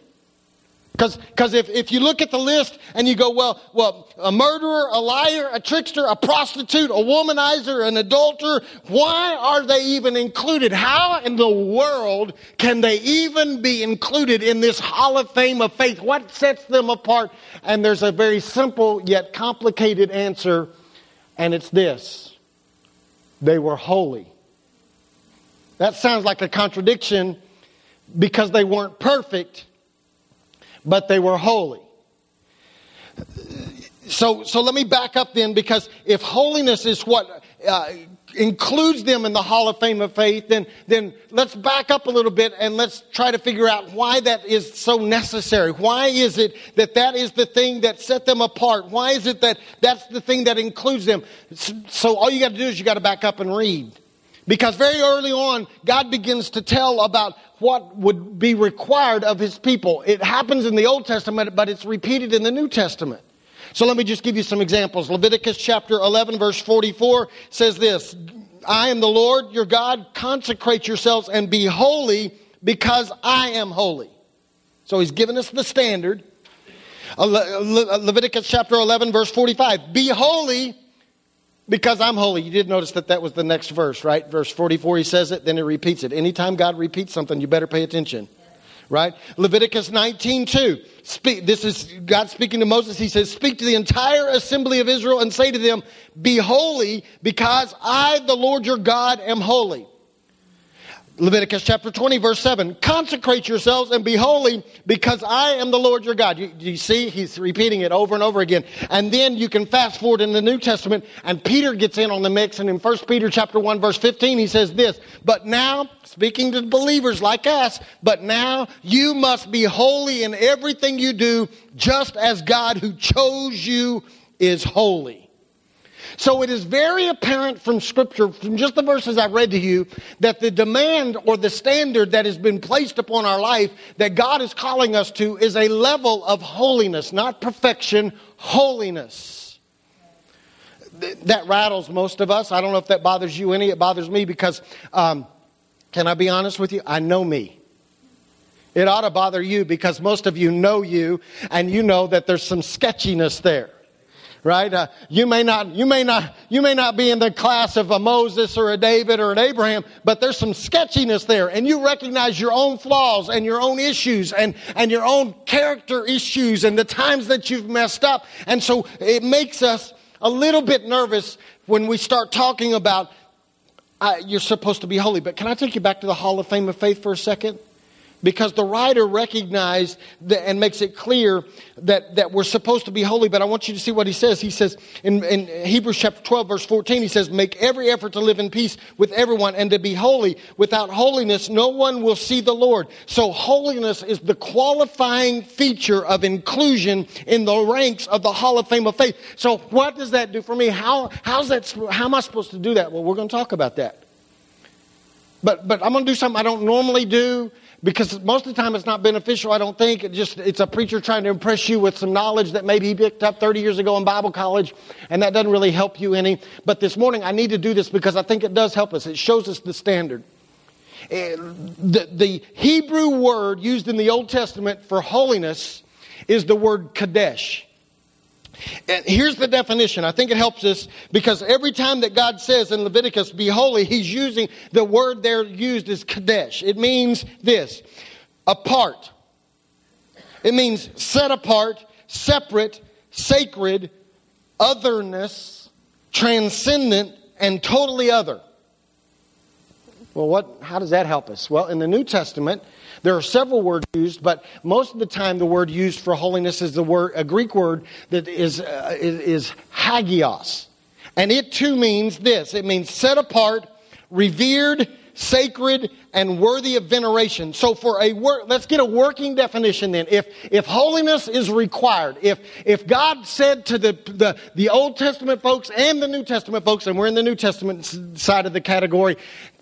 Because if, if you look at the list and you go, well, well, a murderer, a liar, a trickster, a prostitute, a womanizer, an adulterer, why are they even included? How in the world can they even be included in this Hall of Fame of faith? What sets them apart? And there's a very simple yet complicated answer, and it's this they were holy. That sounds like a contradiction because they weren't perfect, but they were holy. so, so let me back up then because if holiness is what uh, includes them in the Hall of Fame of Faith, then, then let's back up a little bit and let's try to figure out why that is so necessary. Why is it that that is the thing that set them apart? Why is it that that's the thing that includes them? So all you got to do is you got to back up and read. Because very early on, God begins to tell about what would be required of his people. It happens in the Old Testament, but it's repeated in the New Testament. So let me just give you some examples. Leviticus chapter 11 verse 44 says this, I am the Lord your God, consecrate yourselves and be holy because I am holy. So he's given us the standard. Uh, Le- Le- Leviticus chapter 11 verse 45, be holy because I'm holy. You did notice that that was the next verse, right? Verse 44, he says it, then he repeats it. Anytime God repeats something, you better pay attention. Right? Leviticus 19, 2. Speak, this is God speaking to Moses. He says, Speak to the entire assembly of Israel and say to them, Be holy, because I, the Lord your God, am holy. Leviticus chapter 20, verse 7. Consecrate yourselves and be holy because I am the Lord your God. You, you, see, he's repeating it over and over again. And then you can fast forward in the New Testament and Peter gets in on the mix. And in 1 Peter chapter 1, verse 15, he says this, But now, speaking to believers like us, but now you must be holy in everything you do, just as God who chose you is holy. So it is very apparent from Scripture, from just the verses I've read to you, that the demand or the standard that has been placed upon our life that God is calling us to is a level of holiness, not perfection, holiness. Th- That rattles most of us. I don't know if that bothers you any. It bothers me because, um, can I be honest with you? I know me. It ought to bother you because most of you know you and you know that there's some sketchiness there right? Uh, you may not, you may not, you may not be in the class of a Moses or a David or an Abraham, but there's some sketchiness there, and you recognize your own flaws and your own issues and and your own character issues and the times that you've messed up, and so it makes us a little bit nervous when we start talking about uh, you're supposed to be holy. But can I take you back to the Hall of Fame of Faith for a second? Because the writer recognized and makes it clear that, that we're supposed to be holy. But I want you to see what he says. He says in, in Hebrews chapter 12, verse 14, he says, Make every effort to live in peace with everyone and to be holy. Without holiness, no one will see the Lord. So holiness is the qualifying feature of inclusion in the ranks of the Hall of Fame of Faith. So what does that do for me? How, how's that, how am I supposed to do that? Well, we're going to talk about that. But, but I'm going to do something I don't normally do because most of the time it's not beneficial, I don't think. It just, it's a preacher trying to impress you with some knowledge that maybe he picked up 30 years ago in Bible college, and that doesn't really help you any. But this morning I need to do this because I think it does help us. It shows us the standard. Eh, The, the Hebrew word used in the Old Testament for holiness is the word kadesh. And here's the definition. I think it helps us because every time that God says in Leviticus, be holy, he's using the word there used is kadesh. It means this apart. It means set apart, separate, sacred, otherness, transcendent, and totally other. Well, what, how does that help us? Well, in the New Testament, there are several words used, but most of the time the word used for holiness is the word, a Greek word that is, uh, is, is hagios. And it too means this. It means set apart, revered, sacred, and worthy of veneration. So for a work, let's get a working definition then. If, if holiness is required, if, if God said to the, the, the Old Testament folks and the New Testament folks, and we're in the New Testament side of the category,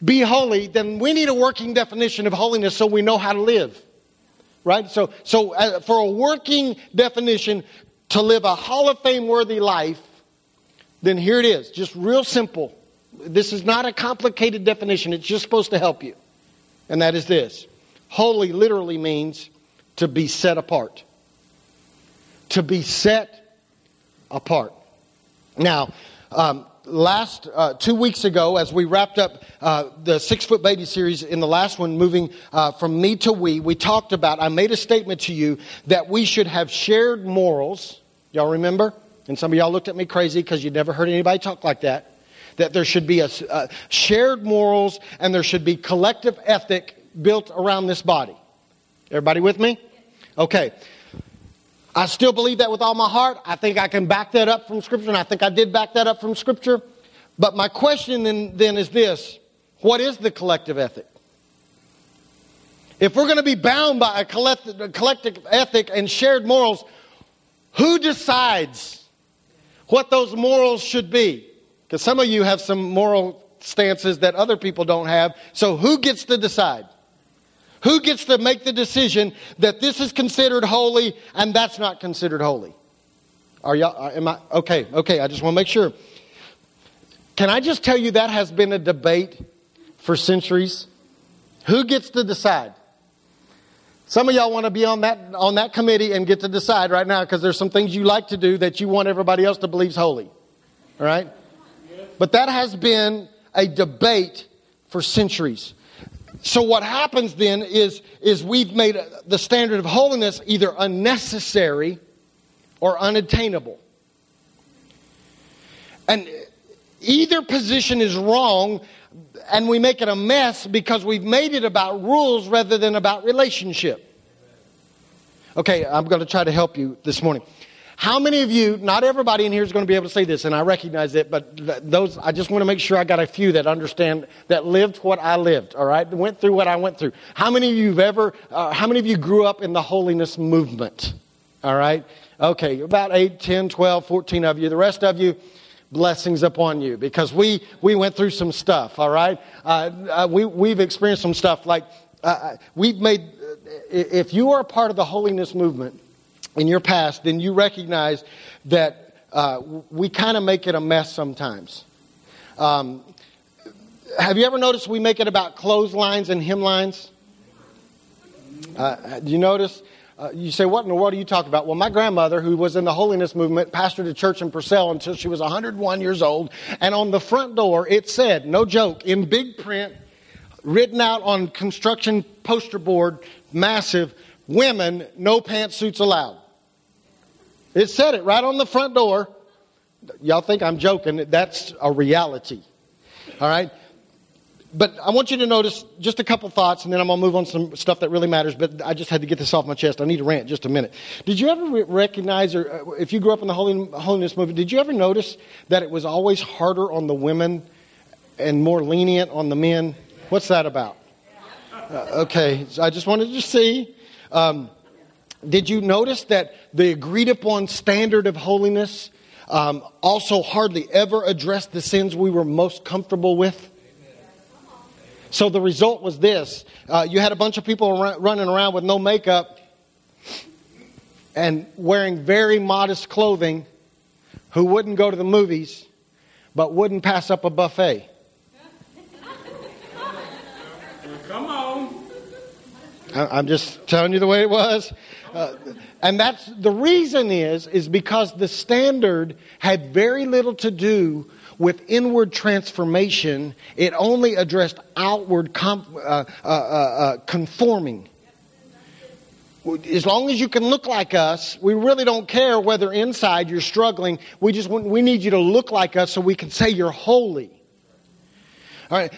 be holy, then we need a working definition of holiness so we know how to live. Right? So, so uh, for a working definition to live a Hall of Fame worthy life, then here it is. Just real simple. This is not a complicated definition. It's just supposed to help you. And that is this. Holy literally means to be set apart. To be set apart. Now, um, last uh, two weeks ago, as we wrapped up uh, the six foot baby series, in the last one, moving uh, from me to we, we talked about. I made a statement to you that we should have shared morals. Y'all remember? And some of y'all looked at me crazy because you never heard anybody talk like that. That there should be a, uh, shared morals and there should be collective ethic built around this body. Everybody with me? Okay. I still believe that with all my heart. I think I can back that up from Scripture, and I think I did back that up from Scripture. But my question then, then is this What is the collective ethic? If we're going to be bound by a collective, a collective ethic and shared morals, who decides what those morals should be? Because some of you have some moral stances that other people don't have. So who gets to decide? Who gets to make the decision that this is considered holy and that's not considered holy? Are y'all, uh, am I, okay, okay, I just want to make sure. Can I just tell you that has been a debate for centuries? Who gets to decide? Some of y'all want to be on that, on that committee and get to decide right now because there's some things you like to do that you want everybody else to believe is holy. All right? But that has been a debate for centuries. So what happens then is, is we've made the standard of holiness either unnecessary or unattainable. And either position is wrong, and we make it a mess because we've made it about rules rather than about relationship. Okay, I'm going to try to help you this morning. How many of you, not everybody in here is going to be able to say this, and I recognize it, but those, I just want to make sure I got a few that understand, that lived what I lived, all right? Went through what I went through. How many of you have ever, uh, how many of you grew up in the holiness movement? All right? Okay, about 8, 10, 12, 14 of you. The rest of you, blessings upon you because we, we went through some stuff, all right? Uh, uh, we, we've experienced some stuff like, uh, we've made, if you are a part of the holiness movement, in your past, then you recognize that uh, we kind of make it a mess sometimes. Um, have you ever noticed we make it about clotheslines and hymnlines? Uh, do you notice? Uh, you say, what in the world are you talking about? Well, my grandmother, who was in the holiness movement, pastored a church in Purcell until she was 101 years old. And on the front door, it said, no joke, in big print, written out on construction poster board, massive, women, no pantsuits allowed. It said it right on the front door. Y'all think I'm joking. That's a reality. All right? But I want you to notice just a couple thoughts, and then I'm going to move on to some stuff that really matters. But I just had to get this off my chest. I need to rant just a minute. Did you ever recognize, or uh, if you grew up in the holiness movement, did you ever notice that it was always harder on the women and more lenient on the men? What's that about? Uh, okay, so I just wanted to see. Um, did you notice that the agreed upon standard of holiness um, also hardly ever addressed the sins we were most comfortable with? So the result was this uh, you had a bunch of people run, running around with no makeup and wearing very modest clothing who wouldn't go to the movies but wouldn't pass up a buffet. Come on. I- I'm just telling you the way it was. Uh, and that's the reason is is because the standard had very little to do with inward transformation. It only addressed outward uh, uh, uh, uh, conforming. As long as you can look like us, we really don't care whether inside you're struggling. We just we need you to look like us so we can say you're holy. All right.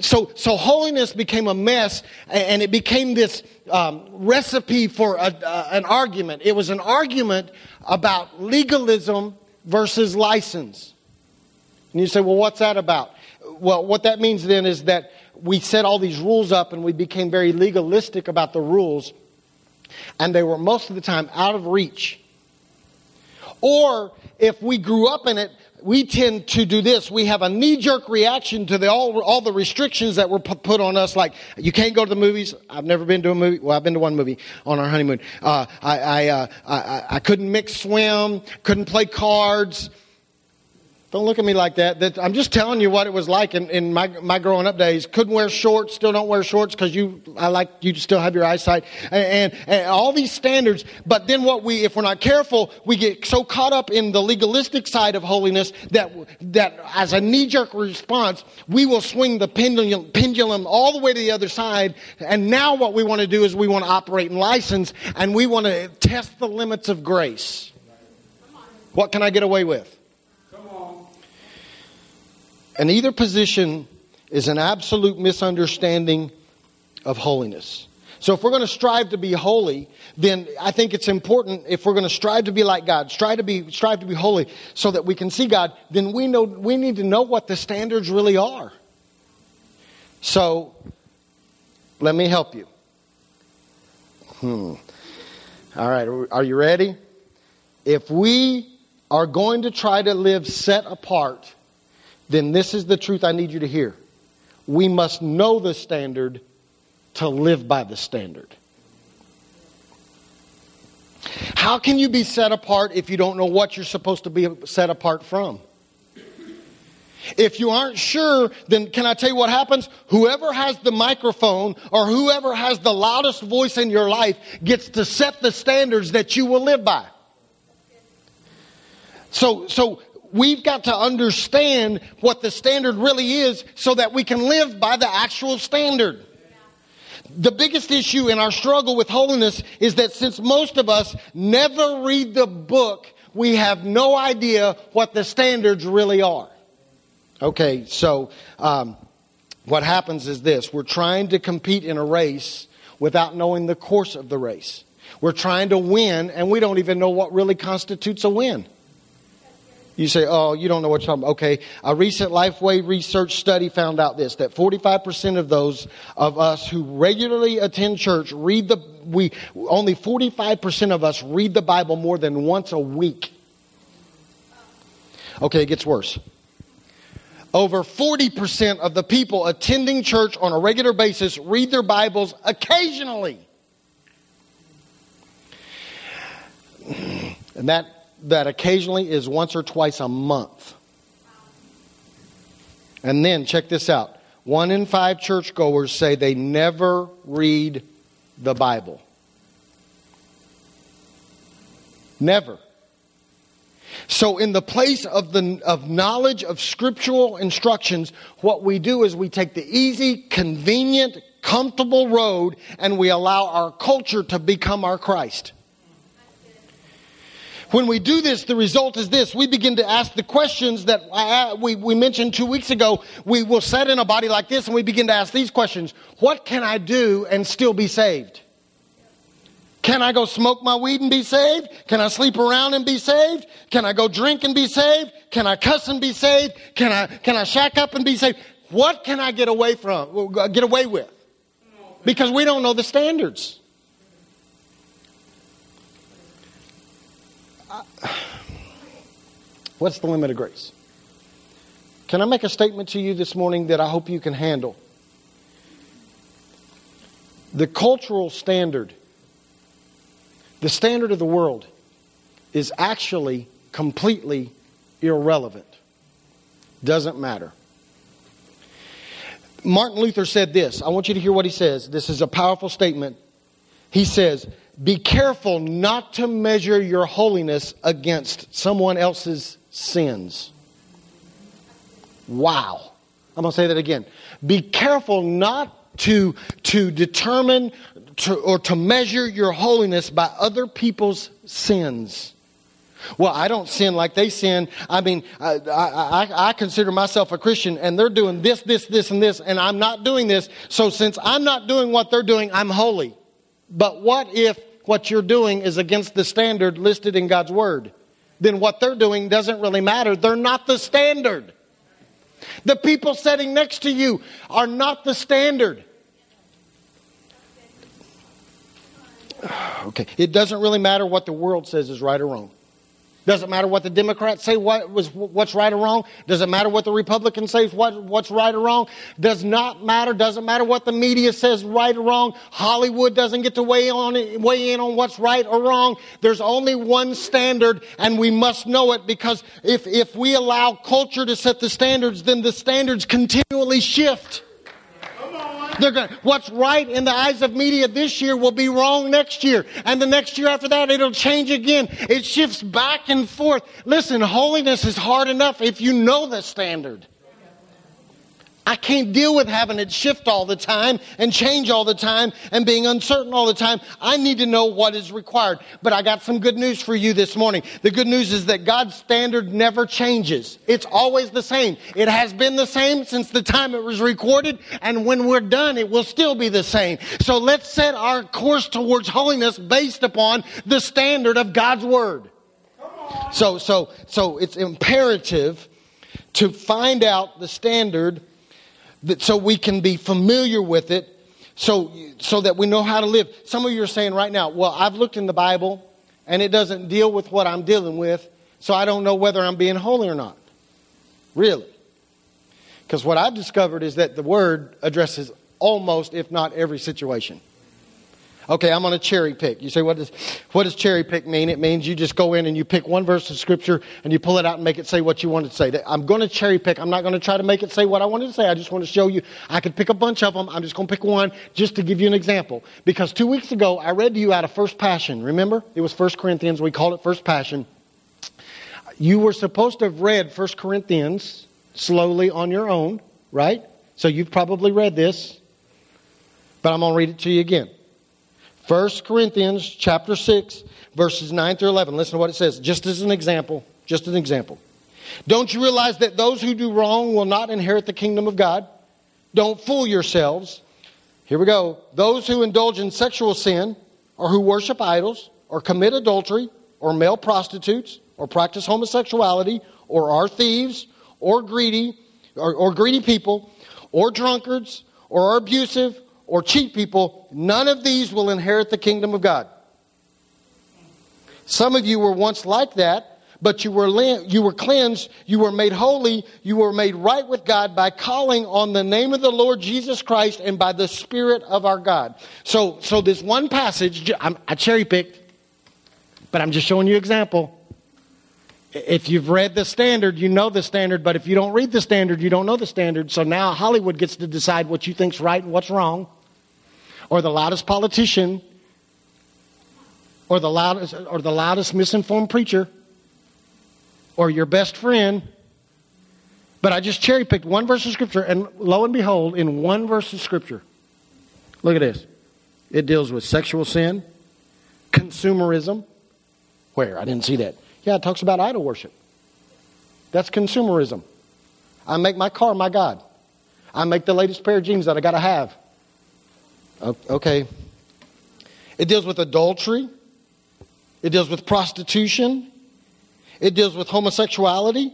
So, so holiness became a mess, and it became this um, recipe for a, uh, an argument. It was an argument about legalism versus license. And you say, well, what's that about? Well, what that means then is that we set all these rules up and we became very legalistic about the rules, and they were most of the time out of reach. Or if we grew up in it, we tend to do this. We have a knee-jerk reaction to the, all, all the restrictions that were pu- put on us, like you can't go to the movies. I've never been to a movie. Well, I've been to one movie on our honeymoon. Uh, I, I, uh, I, I couldn't mix swim, couldn't play cards. Don't look at me like that. that I'm just telling you what it was like in, in my, my growing up days. Couldn't wear shorts, still don't wear shorts because you, I like you to still have your eyesight and, and, and all these standards. But then what we, if we're not careful, we get so caught up in the legalistic side of holiness that, that as a knee-jerk response, we will swing the pendulum, pendulum all the way to the other side. And now what we want to do is we want to operate in license and we want to test the limits of grace. What can I get away with? And either position is an absolute misunderstanding of holiness. So if we're going to strive to be holy, then I think it's important if we're going to strive to be like God, strive to be strive to be holy so that we can see God, then we know we need to know what the standards really are. So let me help you. Hmm. All right, are you ready? If we are going to try to live set apart, then this is the truth I need you to hear. We must know the standard to live by the standard. How can you be set apart if you don't know what you're supposed to be set apart from? If you aren't sure, then can I tell you what happens? Whoever has the microphone or whoever has the loudest voice in your life gets to set the standards that you will live by. So, so we've got to understand what the standard really is so that we can live by the actual standard. The biggest issue in our struggle with holiness is that since most of us never read the book, we have no idea what the standards really are. Okay, so um, what happens is this we're trying to compete in a race without knowing the course of the race. We're trying to win, and we don't even know what really constitutes a win. You say, oh, you don't know what you're talking about. Okay, a recent Lifeway research study found out this that 45% of those of us who regularly attend church read the, we, only 45% of us read the Bible more than once a week. Okay, it gets worse. Over 40% of the people attending church on a regular basis read their Bibles occasionally. And that that occasionally is once or twice a month. And then, check this out one in five churchgoers say they never read the Bible. Never. So, in the place of, the, of knowledge of scriptural instructions, what we do is we take the easy, convenient, comfortable road and we allow our culture to become our Christ. When we do this, the result is this. We begin to ask the questions that I, we, we mentioned two weeks ago. We will sit in a body like this and we begin to ask these questions. What can I do and still be saved? Can I go smoke my weed and be saved? Can I sleep around and be saved? Can I go drink and be saved? Can I cuss and be saved? Can I, can I shack up and be saved? What can I get away from, get away with? Because we don't know the standards. What's the limit of grace? Can I make a statement to you this morning that I hope you can handle? The cultural standard, the standard of the world, is actually completely irrelevant. Doesn't matter. Martin Luther said this. I want you to hear what he says. This is a powerful statement. He says, Be careful not to measure your holiness against someone else's sins. Wow. I'm going to say that again. Be careful not to, to determine to, or to measure your holiness by other people's sins. Well, I don't sin like they sin. I mean, I, I, I, consider myself a Christian and they're doing this, this, this, and this, and I'm not doing this. So since I'm not doing what they're doing, I'm holy. But what if what you're doing is against the standard listed in God's Word? Then what they're doing doesn't really matter. They're not the standard. The people sitting next to you are not the standard. Okay, it doesn't really matter what the world says is right or wrong. Doesn't matter what the Democrats say what was what's right or wrong. Doesn't matter what the Republicans say what, what's right or wrong. Does not matter. Doesn't matter what the media says right or wrong. Hollywood doesn't get to weigh on weigh in on what's right or wrong. There's only one standard, and we must know it because if if we allow culture to set the standards, then the standards continually shift. They're going what's right in the eyes of media this year will be wrong next year. And the next year after that, it'll change again. It shifts back and forth. Listen, holiness is hard enough if you know the standard. I can't deal with having it shift all the time and change all the time and being uncertain all the time. I need to know what is required. But I got some good news for you this morning. The good news is that God's standard never changes. It's always the same. It has been the same since the time it was recorded, and when we're done, it will still be the same. So let's set our course towards holiness based upon the standard of God's Word. So, so, so it's imperative to find out the standard that so we can be familiar with it so so that we know how to live. Some of you are saying right now well i've looked in the bible and it doesn't deal with what i'm dealing with so i don't know whether i'm being holy or not. Really? Because what i've discovered is that the word addresses almost if not every situation Okay, I'm going to cherry pick. You say, what does, what does cherry pick mean? It means you just go in and you pick one verse of scripture and you pull it out and make it say what you want it to say. I'm going to cherry pick. I'm not going to try to make it say what I wanted to say. I just want to show you. I could pick a bunch of them. I'm just going to pick one just to give you an example. Because two weeks ago, I read to you out of First Passion. Remember? It was First Corinthians. We called it First Passion. You were supposed to have read First Corinthians slowly on your own, right? So you've probably read this, but I'm going to read it to you again. 1 Corinthians chapter 6, verses 9 through 11. Listen to what it says, just as an example. Just an example. Don't you realize that those who do wrong will not inherit the kingdom of God? Don't fool yourselves. Here we go. Those who indulge in sexual sin, or who worship idols, or commit adultery, or male prostitutes, or practice homosexuality, or are thieves, or greedy, or, or greedy people, or drunkards, or are abusive, or cheat people, none of these will inherit the kingdom of God. Some of you were once like that, but you were, you were cleansed, you were made holy, you were made right with God by calling on the name of the Lord Jesus Christ and by the Spirit of our God. So, so this one passage, I'm, I cherry picked, but I'm just showing you example. If you've read the standard, you know the standard, but if you don't read the standard, you don't know the standard. So now Hollywood gets to decide what you think's right and what's wrong or the loudest politician or the loudest or the loudest misinformed preacher or your best friend. But i just cherry picked one verse of scripture and lo and behold in one verse of scripture look at this. It deals with sexual sin consumerism. Where? I didn't see that. Yeah it talks about idol worship. That's consumerism. I make my car my god. I make the latest pair of jeans that i got to have Okay. It deals with adultery. It deals with prostitution. It deals with homosexuality.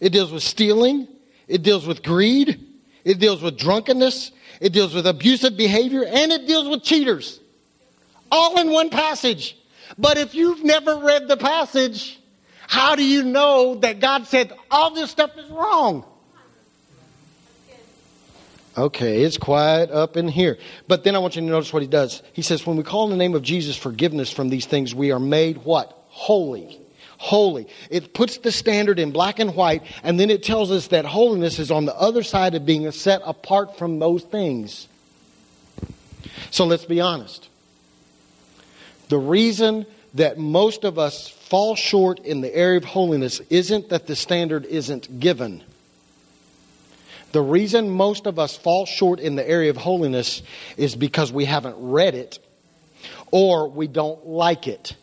It deals with stealing. It deals with greed. It deals with drunkenness. It deals with abusive behavior. And it deals with cheaters. All in one passage. But if you've never read the passage, how do you know that God said all this stuff is wrong? Okay, it's quiet up in here. But then I want you to notice what he does. He says, when we call in the name of Jesus forgiveness from these things, we are made what? Holy. Holy. It puts the standard in black and white, and then it tells us that holiness is on the other side of being set apart from those things. So let's be honest. The reason that most of us fall short in the area of holiness isn't that the standard isn't given. The reason most of us fall short in the area of holiness is because we haven't read it or we don't like it.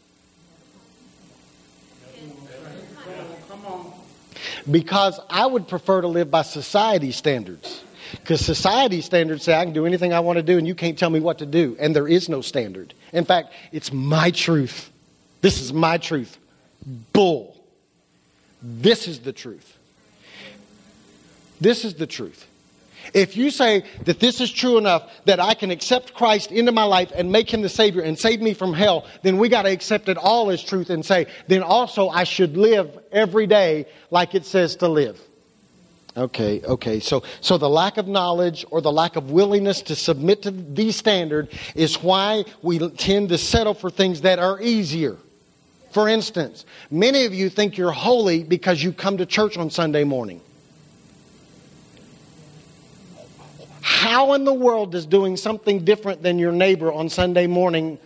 Because I would prefer to live by society standards. Because society standards say I can do anything I want to do and you can't tell me what to do. And there is no standard. In fact, it's my truth. This is my truth. Bull. This is the truth. This is the truth. If you say that this is true enough that I can accept Christ into my life and make him the Savior and save me from hell, then we got to accept it all as truth and say, then also I should live every day like it says to live. Okay, okay. So, so the lack of knowledge or the lack of willingness to submit to the standard is why we tend to settle for things that are easier. For instance, many of you think you're holy because you come to church on Sunday morning. How in the world does doing something different than your neighbor on Sunday morning,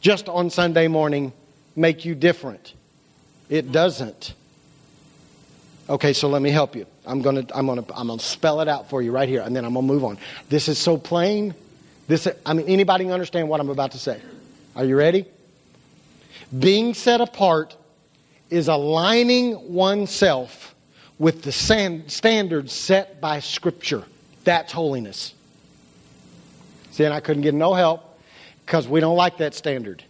just on Sunday morning, make you different? It doesn't. Okay, so let me help you. I'm gonna, I'm gonna, I'm gonna spell it out for you right here, and then I'm gonna move on. This is so plain. This, I mean, anybody understand what I'm about to say? Are you ready? Being set apart is aligning oneself with the standards set by Scripture. That's holiness. See, and I couldn't get no help because we don't like that standard.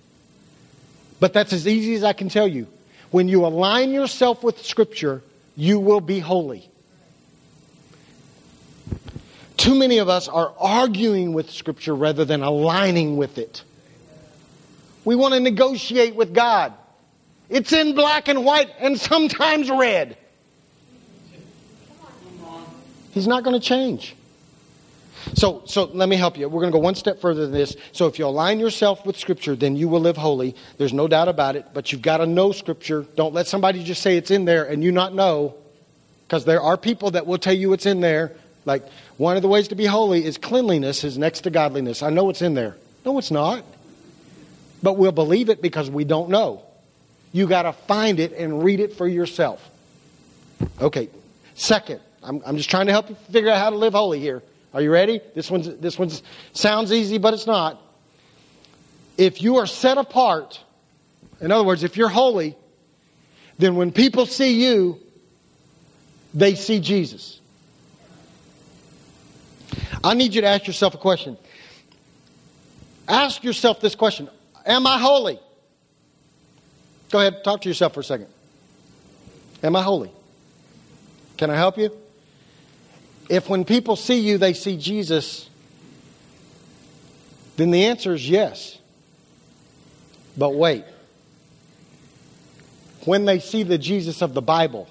But that's as easy as I can tell you. When you align yourself with Scripture, you will be holy. Too many of us are arguing with Scripture rather than aligning with it. We want to negotiate with God. It's in black and white and sometimes red. He's not going to change. So, so let me help you. We're going to go one step further than this. So, if you align yourself with Scripture, then you will live holy. There's no doubt about it. But you've got to know Scripture. Don't let somebody just say it's in there and you not know, because there are people that will tell you it's in there. Like one of the ways to be holy is cleanliness is next to godliness. I know it's in there. No, it's not. But we'll believe it because we don't know. You got to find it and read it for yourself. Okay. Second, I'm, I'm just trying to help you figure out how to live holy here. Are you ready? This one's this one's sounds easy, but it's not. If you are set apart, in other words, if you're holy, then when people see you, they see Jesus. I need you to ask yourself a question. Ask yourself this question Am I holy? Go ahead, talk to yourself for a second. Am I holy? Can I help you? If when people see you, they see Jesus, then the answer is yes. But wait. When they see the Jesus of the Bible,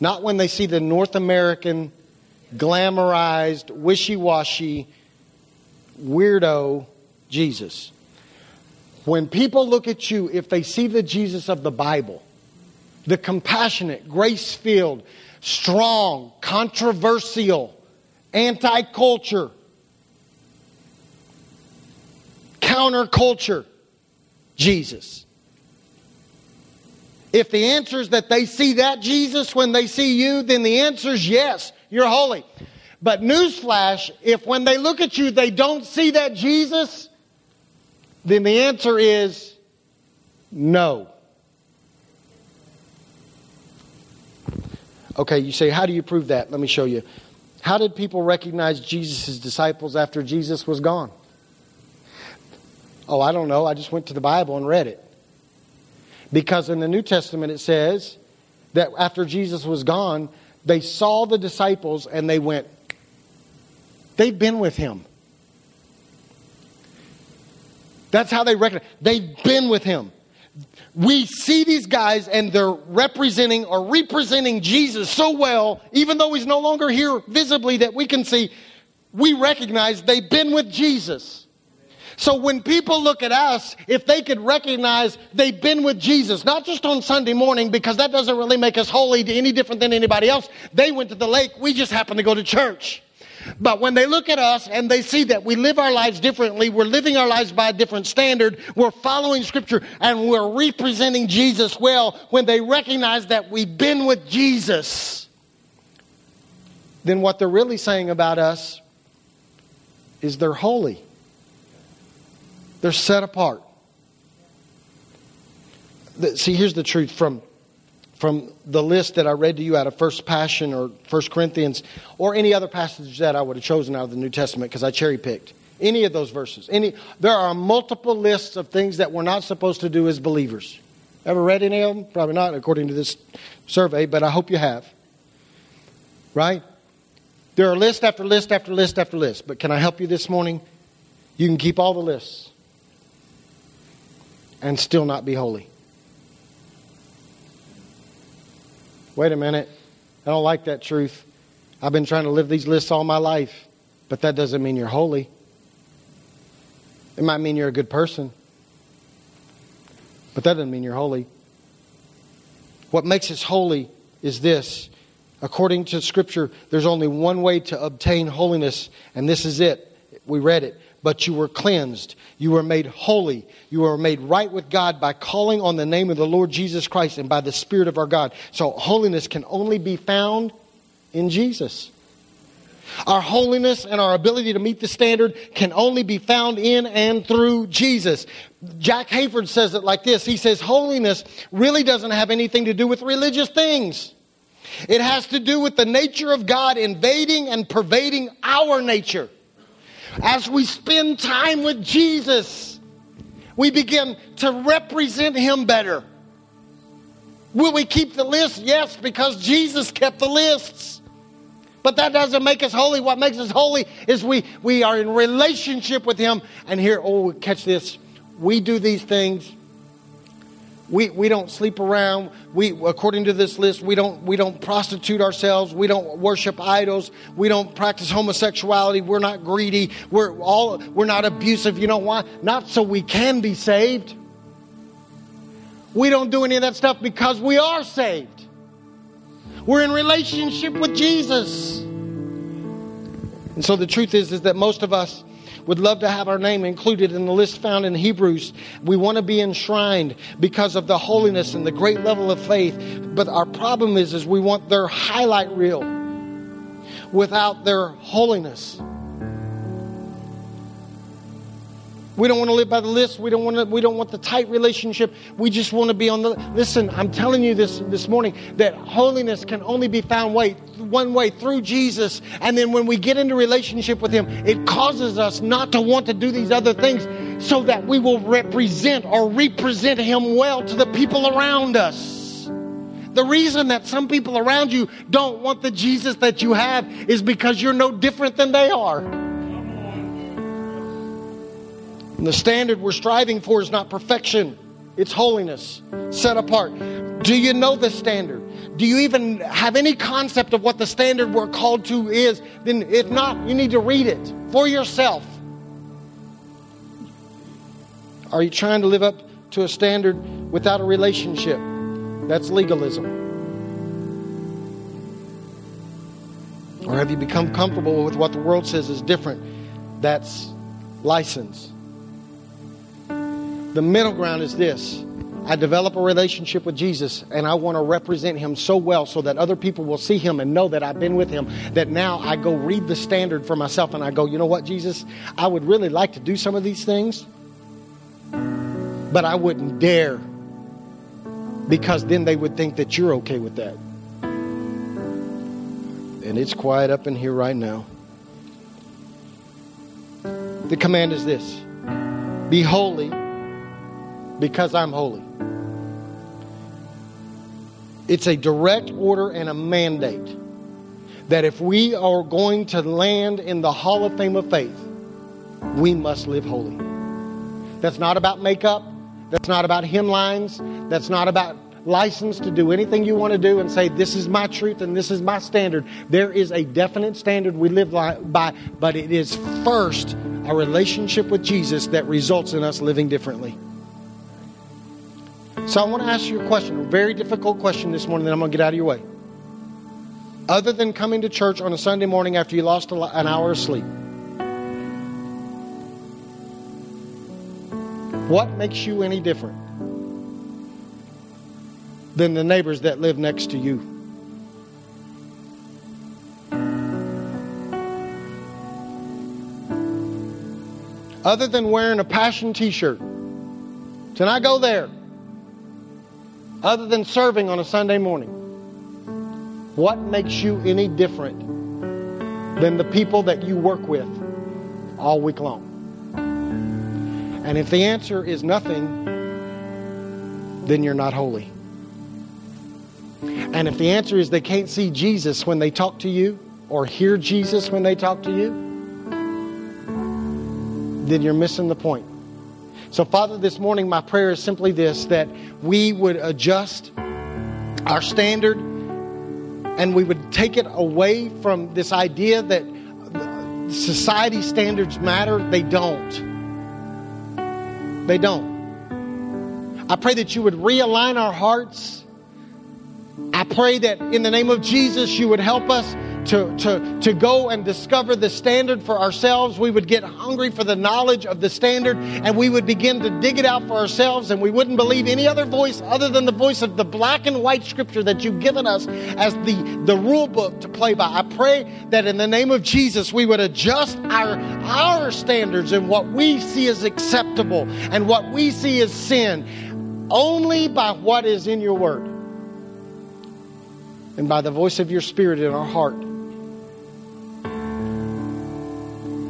not when they see the North American, glamorized, wishy washy, weirdo Jesus. When people look at you, if they see the Jesus of the Bible, the compassionate, grace filled, strong, controversial, anti culture, counterculture Jesus. If the answer is that they see that Jesus when they see you, then the answer is yes, you're holy. But newsflash, if when they look at you they don't see that Jesus, then the answer is no. Okay, you say, how do you prove that? Let me show you. How did people recognize Jesus' disciples after Jesus was gone? Oh, I don't know. I just went to the Bible and read it. Because in the New Testament it says that after Jesus was gone, they saw the disciples and they went, they've been with him. That's how they recognize. They've been with him. We see these guys and they're representing or representing Jesus so well, even though he's no longer here visibly that we can see, we recognize they've been with Jesus. So when people look at us, if they could recognize they've been with Jesus, not just on Sunday morning, because that doesn't really make us holy any different than anybody else. They went to the lake, we just happen to go to church. But when they look at us and they see that we live our lives differently, we're living our lives by a different standard, we're following Scripture, and we're representing Jesus well, when they recognize that we've been with Jesus, then what they're really saying about us is they're holy. They're set apart. See, here's the truth from from the list that I read to you out of First Passion or First Corinthians or any other passage that I would have chosen out of the New Testament because I cherry picked any of those verses. Any there are multiple lists of things that we're not supposed to do as believers. Ever read any of them? Probably not according to this survey, but I hope you have. Right? There are list after list after list after list. But can I help you this morning? You can keep all the lists and still not be holy. Wait a minute. I don't like that truth. I've been trying to live these lists all my life, but that doesn't mean you're holy. It might mean you're a good person, but that doesn't mean you're holy. What makes us holy is this. According to Scripture, there's only one way to obtain holiness, and this is it. We read it. But you were cleansed. You were made holy. You were made right with God by calling on the name of the Lord Jesus Christ and by the Spirit of our God. So holiness can only be found in Jesus. Our holiness and our ability to meet the standard can only be found in and through Jesus. Jack Hayford says it like this. He says, holiness really doesn't have anything to do with religious things. It has to do with the nature of God invading and pervading our nature. As we spend time with Jesus, we begin to represent Him better. Will we keep the list? Yes, because Jesus kept the lists. But that doesn't make us holy. What makes us holy is we, we are in relationship with Him. And here, oh, catch this. We do these things. We, we don't sleep around. We, according to this list, we don't, we don't prostitute ourselves. We don't worship idols. We don't practice homosexuality. We're not greedy. We're, all, we're not abusive. You know why? Not so we can be saved. We don't do any of that stuff because we are saved. We're in relationship with Jesus. And so the truth is, is that most of us would love to have our name included in the list found in Hebrews. We want to be enshrined because of the holiness and the great level of faith. But our problem is, is we want their highlight reel without their holiness. We don't want to live by the list. We don't want to, we don't want the tight relationship. We just want to be on the listen, I'm telling you this this morning that holiness can only be found way one way through Jesus. And then when we get into relationship with him, it causes us not to want to do these other things so that we will represent or represent him well to the people around us. The reason that some people around you don't want the Jesus that you have is because you're no different than they are. And the standard we're striving for is not perfection, it's holiness, set apart. Do you know the standard? Do you even have any concept of what the standard we're called to is? Then, if not, you need to read it for yourself. Are you trying to live up to a standard without a relationship? That's legalism. Or have you become comfortable with what the world says is different? That's license. The middle ground is this I develop a relationship with Jesus and I want to represent him so well so that other people will see him and know that I've been with him. That now I go read the standard for myself and I go, you know what, Jesus? I would really like to do some of these things, but I wouldn't dare because then they would think that you're okay with that. And it's quiet up in here right now. The command is this Be holy because I'm holy. It's a direct order and a mandate that if we are going to land in the Hall of Fame of faith, we must live holy. That's not about makeup. That's not about hymn lines. That's not about license to do anything you want to do and say, this is my truth and this is my standard. There is a definite standard we live by, but it is first a relationship with Jesus that results in us living differently. So I want to ask you a question, a very difficult question this morning that I'm going to get out of your way. Other than coming to church on a Sunday morning after you lost an hour of sleep, what makes you any different than the neighbors that live next to you? Other than wearing a passion t shirt, can I go there? Other than serving on a Sunday morning, what makes you any different than the people that you work with all week long? And if the answer is nothing, then you're not holy. And if the answer is they can't see Jesus when they talk to you or hear Jesus when they talk to you, then you're missing the point. So, Father, this morning my prayer is simply this that we would adjust our standard and we would take it away from this idea that society standards matter. They don't. They don't. I pray that you would realign our hearts. I pray that in the name of Jesus, you would help us to, to, to go and discover the standard for ourselves. We would get hungry for the knowledge of the standard and we would begin to dig it out for ourselves and we wouldn't believe any other voice other than the voice of the black and white scripture that you've given us as the, the rule book to play by. I pray that in the name of Jesus we would adjust our, our standards and what we see as acceptable and what we see as sin only by what is in your word and by the voice of your spirit in our heart.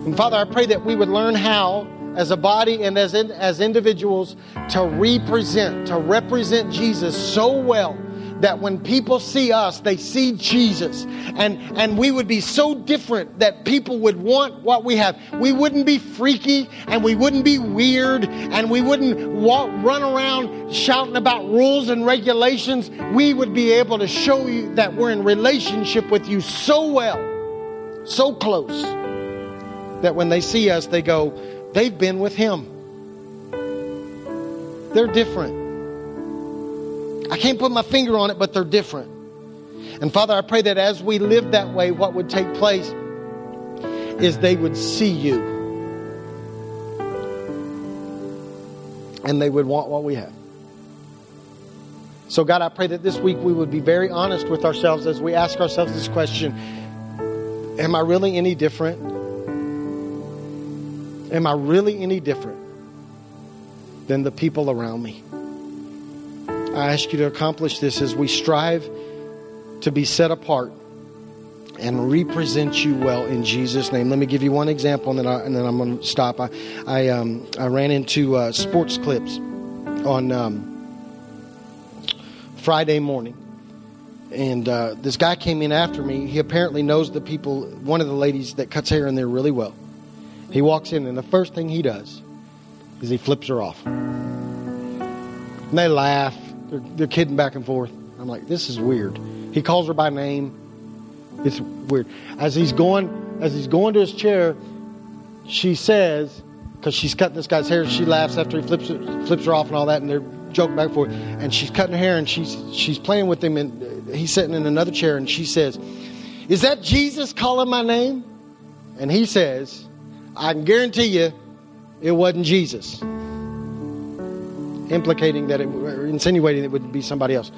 And Father, I pray that we would learn how, as a body and as, in, as individuals, to represent, to represent Jesus so well that when people see us, they see Jesus. And, and we would be so different that people would want what we have. We wouldn't be freaky and we wouldn't be weird and we wouldn't walk, run around shouting about rules and regulations. We would be able to show you that we're in relationship with you so well, so close, that when they see us, they go, they've been with him. They're different. I can't put my finger on it, but they're different. And Father, I pray that as we live that way, what would take place is they would see you. And they would want what we have. So, God, I pray that this week we would be very honest with ourselves as we ask ourselves this question Am I really any different? Am I really any different than the people around me? I ask you to accomplish this as we strive to be set apart and represent you well in Jesus' name. Let me give you one example, and then, I, and then I'm going to stop. I, I, um, I ran into uh, sports clips on um, Friday morning, and uh, this guy came in after me. He apparently knows the people, one of the ladies that cuts hair in there really well. He walks in, and the first thing he does is he flips her off. And they laugh. They're, they're kidding back and forth. I'm like, this is weird. He calls her by name. It's weird. As he's going, as he's going to his chair, she says, because she's cutting this guy's hair, she laughs after he flips it, flips her off and all that, and they're joking back and forth. And she's cutting her hair, and she's she's playing with him, and he's sitting in another chair, and she says, "Is that Jesus calling my name?" And he says, "I can guarantee you, it wasn't Jesus." Implicating that it, or insinuating it would be somebody else.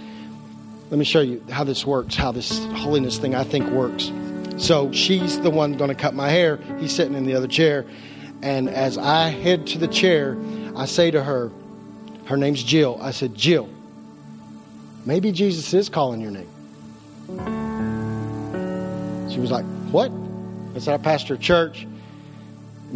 Let me show you how this works, how this holiness thing I think works. So she's the one going to cut my hair. He's sitting in the other chair. And as I head to the chair, I say to her, her name's Jill. I said, Jill, maybe Jesus is calling your name. She was like, What? I said, I pastor a church.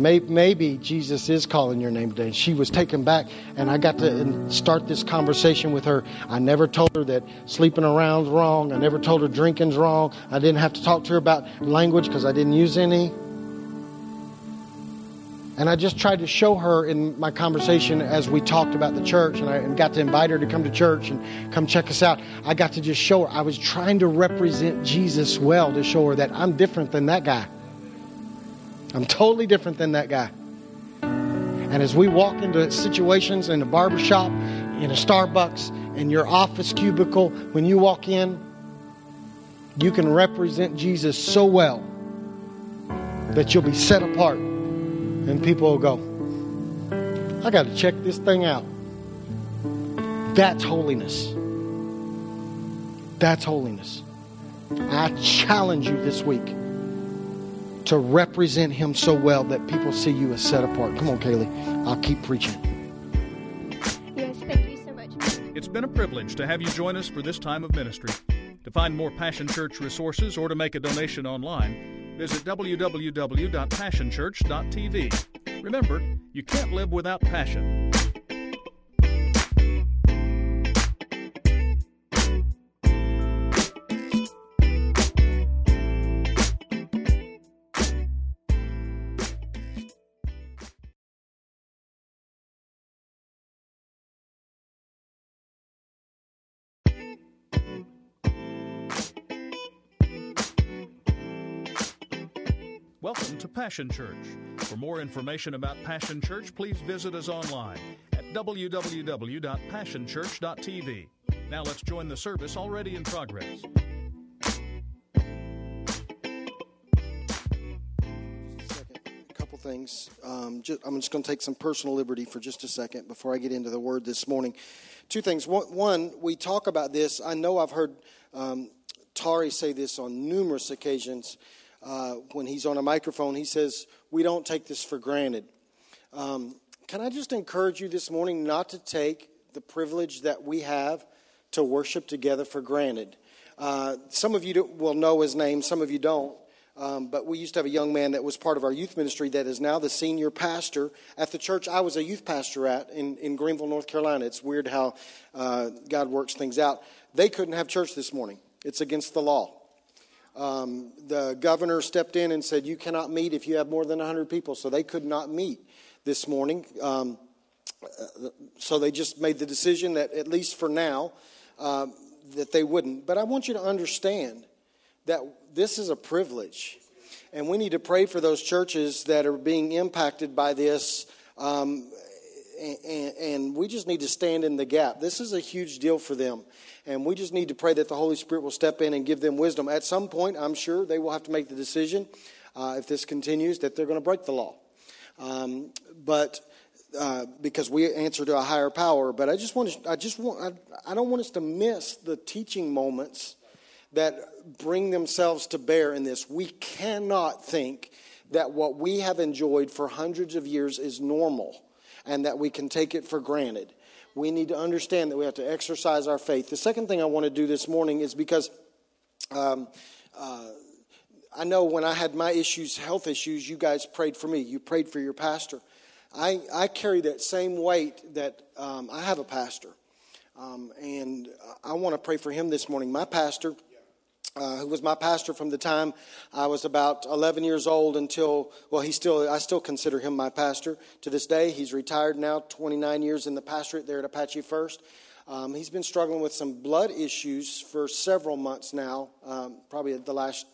Maybe, Jesus is calling your name today. And she was taken back, and I got to start this conversation with her. I never told her that sleeping around's wrong. I never told her drinking's wrong. I didn't have to talk to her about language because I didn't use any. And I just tried to show her in my conversation as we talked about the church, and I got to invite her to come to church and come check us out. I got to just show her. I was trying to represent Jesus well to show her that I'm different than that guy. I'm totally different than that guy. And as we walk into situations in a barbershop, in a Starbucks, in your office cubicle, when you walk in, you can represent Jesus so well that you'll be set apart. And people will go, I got to check this thing out. That's holiness. That's holiness. I challenge you this week to represent him so well that people see you as set apart. Come on, Kaylee. I'll keep preaching. Yes, thank you so much. It's been a privilege to have you join us for this time of ministry. To find more Passion Church resources or to make a donation online, visit www.passionchurch.tv. Remember, you can't live without passion. welcome to Passion Church. For more information about Passion Church, please visit us online at www.passionchurch.tv. Now let's join the service already in progress. things. Um, just, I'm just going to take some personal liberty for just a second before I get into the word this morning. Two things. One, one we talk about this. I know I've heard um, Tari say this on numerous occasions uh, when he's on a microphone, he says, We don't take this for granted. Um, can I just encourage you this morning not to take the privilege that we have to worship together for granted? Uh, some of you will know his name, some of you don't. Um, but we used to have a young man that was part of our youth ministry that is now the senior pastor at the church I was a youth pastor at in, in Greenville, North Carolina. It's weird how uh, God works things out. They couldn't have church this morning, it's against the law. Um, the governor stepped in and said, You cannot meet if you have more than 100 people. So they could not meet this morning. Um, so they just made the decision that, at least for now, um, that they wouldn't. But I want you to understand that this is a privilege. And we need to pray for those churches that are being impacted by this. Um, and, and we just need to stand in the gap. This is a huge deal for them. And we just need to pray that the Holy Spirit will step in and give them wisdom. At some point, I'm sure they will have to make the decision, uh, if this continues, that they're going to break the law. Um, but uh, because we answer to a higher power. But I just want to, I just want, I, I don't want us to miss the teaching moments that bring themselves to bear in this. We cannot think that what we have enjoyed for hundreds of years is normal and that we can take it for granted. We need to understand that we have to exercise our faith. The second thing I want to do this morning is because um, uh, I know when I had my issues, health issues, you guys prayed for me. You prayed for your pastor. I, I carry that same weight that um, I have a pastor. Um, and I want to pray for him this morning. My pastor, uh, who was my pastor from the time I was about 11 years old until, well, he still, I still consider him my pastor to this day. He's retired now, 29 years in the pastorate there at Apache First. Um, he's been struggling with some blood issues for several months now, um, probably the last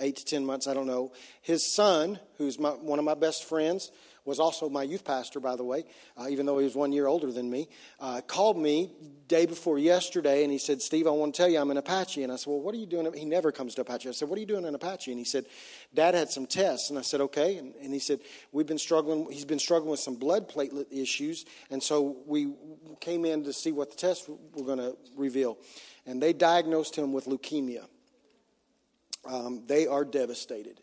eight to 10 months, I don't know. His son, who's my, one of my best friends, was also my youth pastor, by the way, uh, even though he was one year older than me, uh, called me day before yesterday and he said, Steve, I want to tell you I'm an Apache. And I said, Well, what are you doing? He never comes to Apache. I said, What are you doing in Apache? And he said, Dad had some tests. And I said, Okay. And, and he said, We've been struggling, he's been struggling with some blood platelet issues. And so we came in to see what the tests were going to reveal. And they diagnosed him with leukemia. Um, they are devastated.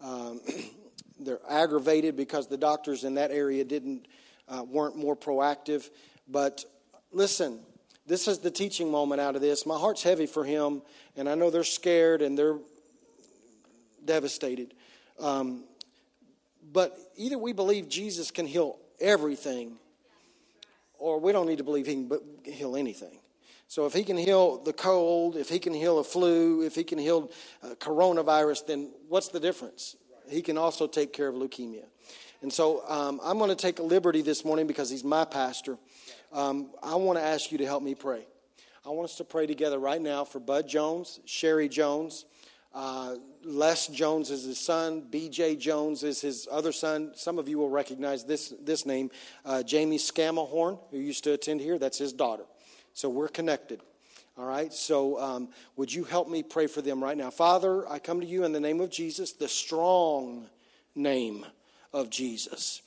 Um, they're aggravated because the doctors in that area didn't uh, weren't more proactive. But listen, this is the teaching moment out of this. My heart's heavy for him, and I know they're scared and they're devastated. Um, but either we believe Jesus can heal everything, or we don't need to believe he can heal anything. So if he can heal the cold, if he can heal a flu, if he can heal uh, coronavirus, then what's the difference? He can also take care of leukemia. And so um, I'm going to take a liberty this morning because he's my pastor. Um, I want to ask you to help me pray. I want us to pray together right now for Bud Jones, Sherry Jones, uh, Les Jones is his son. B.J. Jones is his other son. Some of you will recognize this, this name. Uh, Jamie Scamahorn, who used to attend here, that's his daughter. So we're connected. All right. So um, would you help me pray for them right now? Father, I come to you in the name of Jesus, the strong name of Jesus.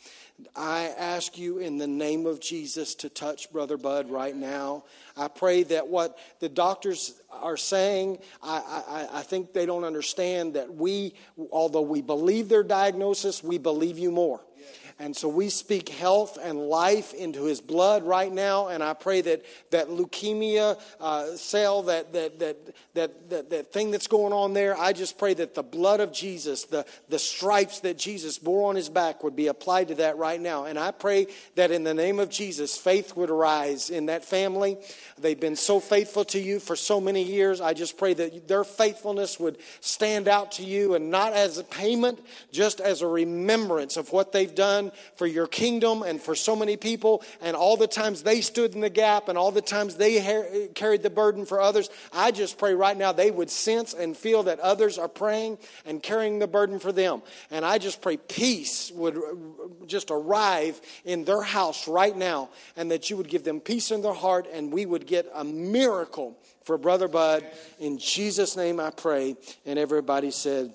I ask you in the name of Jesus to touch Brother Bud right now. I pray that what the doctors are saying, I, I, I think they don't understand that we, although we believe their diagnosis, we believe you more. And so we speak health and life into his blood right now. And I pray that that leukemia uh, cell, that, that, that, that, that, that thing that's going on there, I just pray that the blood of Jesus, the, the stripes that Jesus bore on his back would be applied to that right now. And I pray that in the name of Jesus, faith would arise in that family. They've been so faithful to you for so many years. I just pray that their faithfulness would stand out to you and not as a payment, just as a remembrance of what they've done for your kingdom and for so many people and all the times they stood in the gap and all the times they ha- carried the burden for others. I just pray right now they would sense and feel that others are praying and carrying the burden for them. And I just pray peace would just arrive in their house right now and that you would give them peace in their heart and we would get a miracle for Brother Bud. In Jesus' name I pray. And everybody said,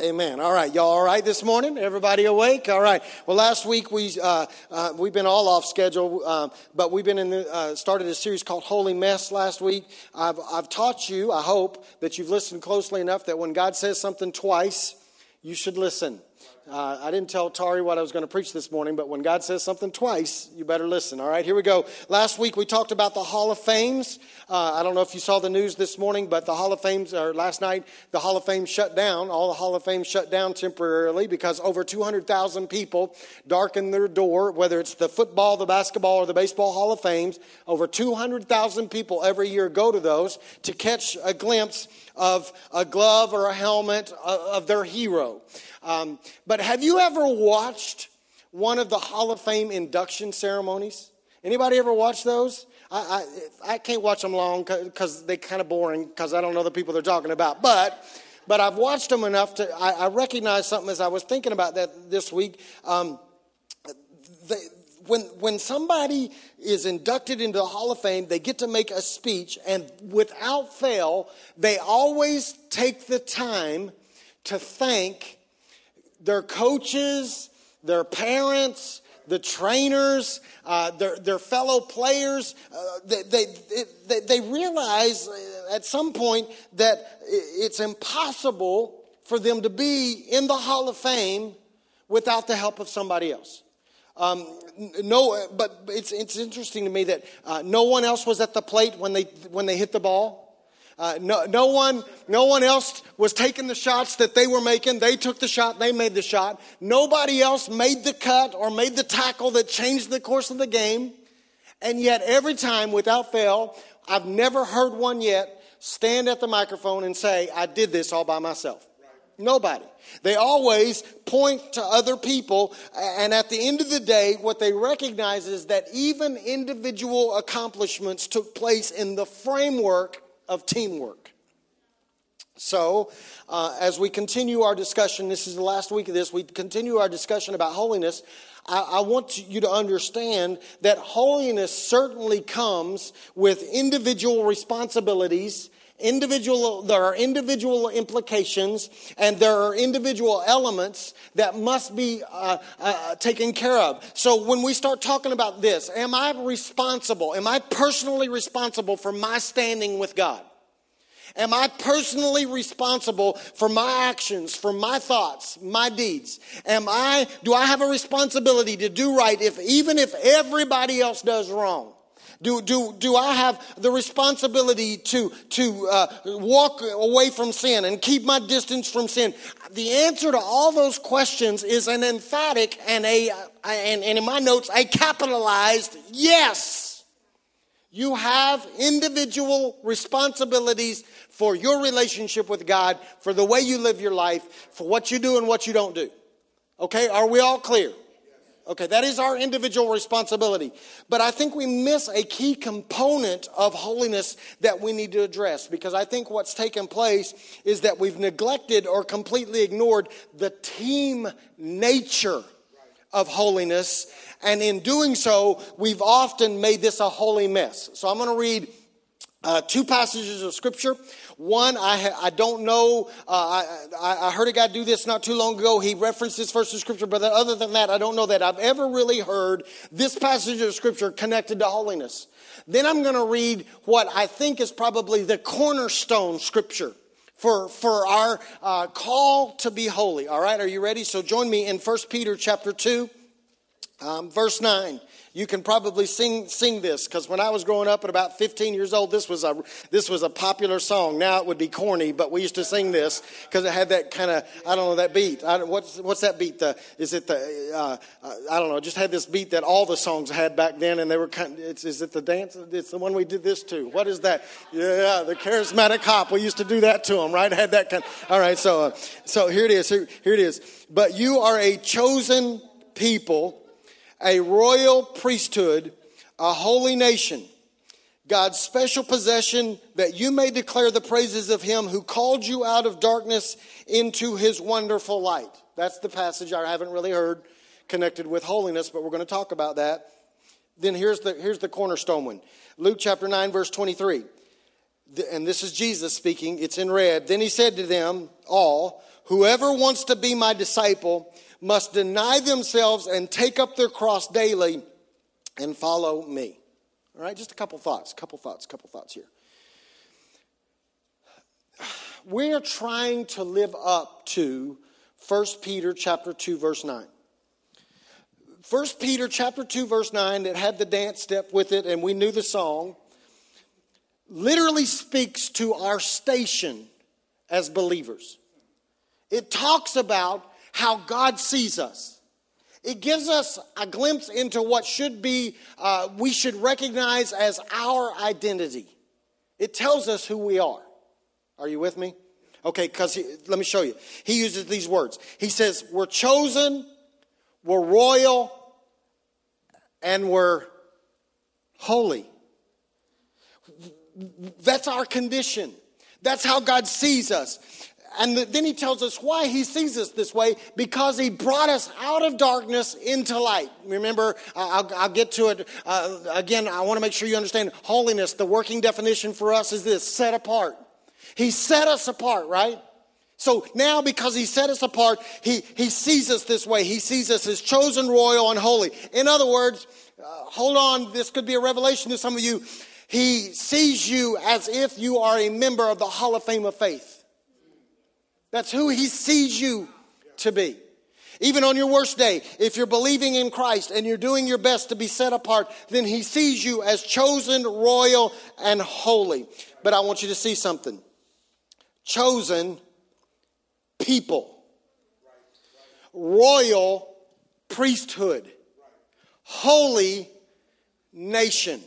Amen. All right, y'all. All right this morning. Everybody awake? All right. Well, last week we uh, uh, we've been all off schedule, uh, but we've been in the uh, started a series called Holy Mess last week. I've I've taught you. I hope that you've listened closely enough that when God says something twice, you should listen. Uh, I didn't tell Tari what I was going to preach this morning, but when God says something twice, you better listen. All right, here we go. Last week we talked about the Hall of Fames. Uh, I don't know if you saw the news this morning, but the Hall of Fames, or last night, the Hall of Fame shut down. All the Hall of Fame shut down temporarily because over 200,000 people darken their door, whether it's the football, the basketball, or the baseball Hall of Fames. Over 200,000 people every year go to those to catch a glimpse of a glove or a helmet of their hero. Um, but have you ever watched one of the Hall of Fame induction ceremonies? Anybody ever watch those? I, I, I can't watch them long because they're kind of boring because I don't know the people they're talking about. But but I've watched them enough to I, I recognize something as I was thinking about that this week. Um, they, when when somebody is inducted into the Hall of Fame, they get to make a speech, and without fail, they always take the time to thank their coaches, their parents, the trainers, uh, their, their fellow players, uh, they, they, they, they realize at some point that it's impossible for them to be in the Hall of Fame without the help of somebody else. Um, no, but it's, it's interesting to me that uh, no one else was at the plate when they, when they hit the ball. Uh, no, no, one, no one else was taking the shots that they were making. They took the shot, they made the shot. Nobody else made the cut or made the tackle that changed the course of the game. And yet, every time, without fail, I've never heard one yet stand at the microphone and say, I did this all by myself. Nobody. They always point to other people, and at the end of the day, what they recognize is that even individual accomplishments took place in the framework of teamwork. So, uh, as we continue our discussion, this is the last week of this, we continue our discussion about holiness. I, I want you to understand that holiness certainly comes with individual responsibilities individual there are individual implications and there are individual elements that must be uh, uh, taken care of so when we start talking about this am i responsible am i personally responsible for my standing with god Am I personally responsible for my actions, for my thoughts, my deeds? Am I, do I have a responsibility to do right if, even if everybody else does wrong? Do, do, do I have the responsibility to, to uh, walk away from sin and keep my distance from sin? The answer to all those questions is an emphatic and, a, and, and in my notes, a capitalized yes. You have individual responsibilities for your relationship with God, for the way you live your life, for what you do and what you don't do. Okay, are we all clear? Okay, that is our individual responsibility. But I think we miss a key component of holiness that we need to address because I think what's taken place is that we've neglected or completely ignored the team nature of holiness. And in doing so, we've often made this a holy mess. So I'm going to read uh, two passages of scripture. One, I, I don't know. Uh, I, I heard a guy do this not too long ago. He referenced this verse of scripture, but other than that, I don't know that I've ever really heard this passage of scripture connected to holiness. Then I'm going to read what I think is probably the cornerstone scripture for, for our uh, call to be holy. All right, are you ready? So join me in 1 Peter chapter 2, um, verse 9. You can probably sing sing this because when I was growing up at about 15 years old, this was a this was a popular song. Now it would be corny, but we used to sing this because it had that kind of I don't know that beat. I, what's what's that beat? The is it the uh, uh, I don't know. Just had this beat that all the songs had back then, and they were kind. Of, is it the dance? It's the one we did this to. What is that? Yeah, the charismatic cop. We used to do that to him, right? Had that kind. All right, so uh, so here it is. Here, here it is. But you are a chosen people a royal priesthood, a holy nation, God's special possession, that you may declare the praises of him who called you out of darkness into his wonderful light. That's the passage I haven't really heard connected with holiness, but we're going to talk about that. Then here's the, here's the cornerstone one Luke chapter 9, verse 23. And this is Jesus speaking, it's in red. Then he said to them all, Whoever wants to be my disciple must deny themselves and take up their cross daily and follow me. All right, just a couple thoughts, couple thoughts, couple thoughts here. We're trying to live up to 1 Peter chapter 2 verse 9. 1 Peter chapter 2 verse 9 that had the dance step with it and we knew the song literally speaks to our station as believers. It talks about how God sees us. It gives us a glimpse into what should be, uh, we should recognize as our identity. It tells us who we are. Are you with me? Okay, because let me show you. He uses these words. He says, We're chosen, we're royal, and we're holy. That's our condition. That's how God sees us. And then he tells us why he sees us this way because he brought us out of darkness into light. Remember, I'll, I'll get to it uh, again. I want to make sure you understand holiness. The working definition for us is this set apart. He set us apart, right? So now, because he set us apart, he, he sees us this way. He sees us as chosen, royal, and holy. In other words, uh, hold on, this could be a revelation to some of you. He sees you as if you are a member of the Hall of Fame of Faith. That's who he sees you to be. Even on your worst day, if you're believing in Christ and you're doing your best to be set apart, then he sees you as chosen, royal, and holy. But I want you to see something chosen people, royal priesthood, holy nation.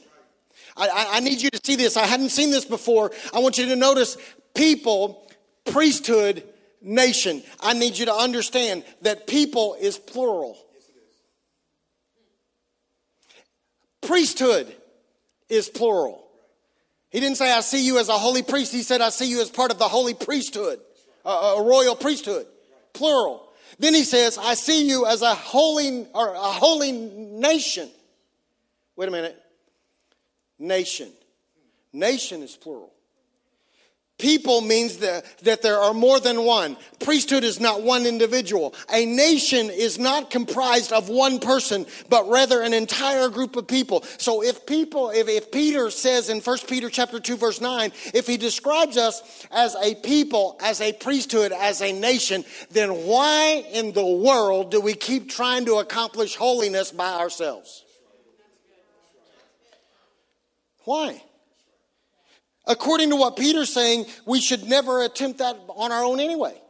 I, I, need you to see this. I hadn't seen this before. I want you to notice people, priesthood, nation. I need you to understand that people is plural. Priesthood is plural. He didn't say, I see you as a holy priest. He said, I see you as part of the holy priesthood, a, a royal priesthood, plural. Then he says, I see you as a holy or a holy nation. Wait a minute. Nation. Nation is plural. People means that, that there are more than one. Priesthood is not one individual. A nation is not comprised of one person, but rather an entire group of people. So if people, if, if Peter says in 1 Peter chapter 2 verse 9, if he describes us as a people, as a priesthood, as a nation, then why in the world do we keep trying to accomplish holiness by ourselves? Why? According to what Peter's saying, we should never attempt that on our own anyway.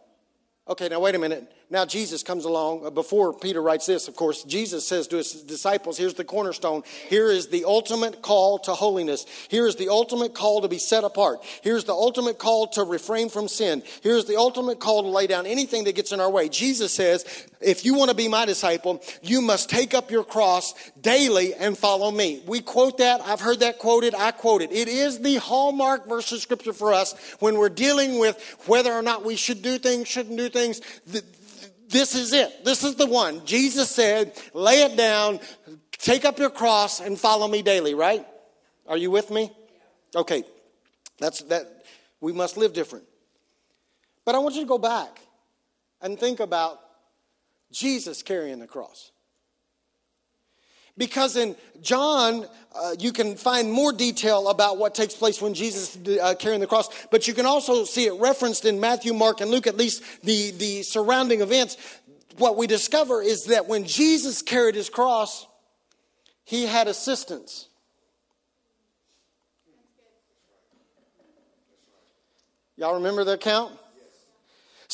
Okay, now wait a minute. Now Jesus comes along. Uh, Before Peter writes this, of course, Jesus says to his disciples, here's the cornerstone. Here is the ultimate call to holiness. Here is the ultimate call to be set apart. Here's the ultimate call to refrain from sin. Here's the ultimate call to lay down anything that gets in our way. Jesus says, if you want to be my disciple, you must take up your cross daily and follow me. We quote that. I've heard that quoted. I quote it. It is the hallmark verse of scripture for us when we're dealing with whether or not we should do things, shouldn't do things. The, this is it. This is the one. Jesus said, lay it down, take up your cross, and follow me daily, right? Are you with me? Okay. That's that we must live different. But I want you to go back and think about Jesus carrying the cross. Because in John, uh, you can find more detail about what takes place when Jesus uh, carrying the cross, but you can also see it referenced in Matthew, Mark, and Luke, at least the, the surrounding events. What we discover is that when Jesus carried his cross, he had assistance. Y'all remember the account?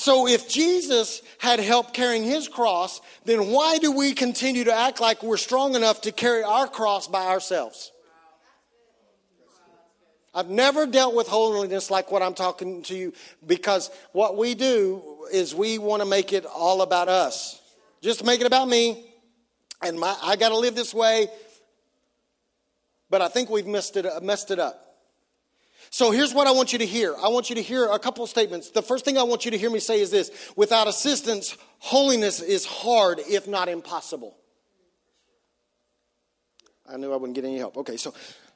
So if Jesus had help carrying his cross, then why do we continue to act like we're strong enough to carry our cross by ourselves? I've never dealt with holiness like what I'm talking to you because what we do is we want to make it all about us. Just make it about me and my, I got to live this way. But I think we've messed it, messed it up. So here's what I want you to hear. I want you to hear a couple of statements. The first thing I want you to hear me say is this without assistance, holiness is hard, if not impossible. I knew I wouldn't get any help. Okay, so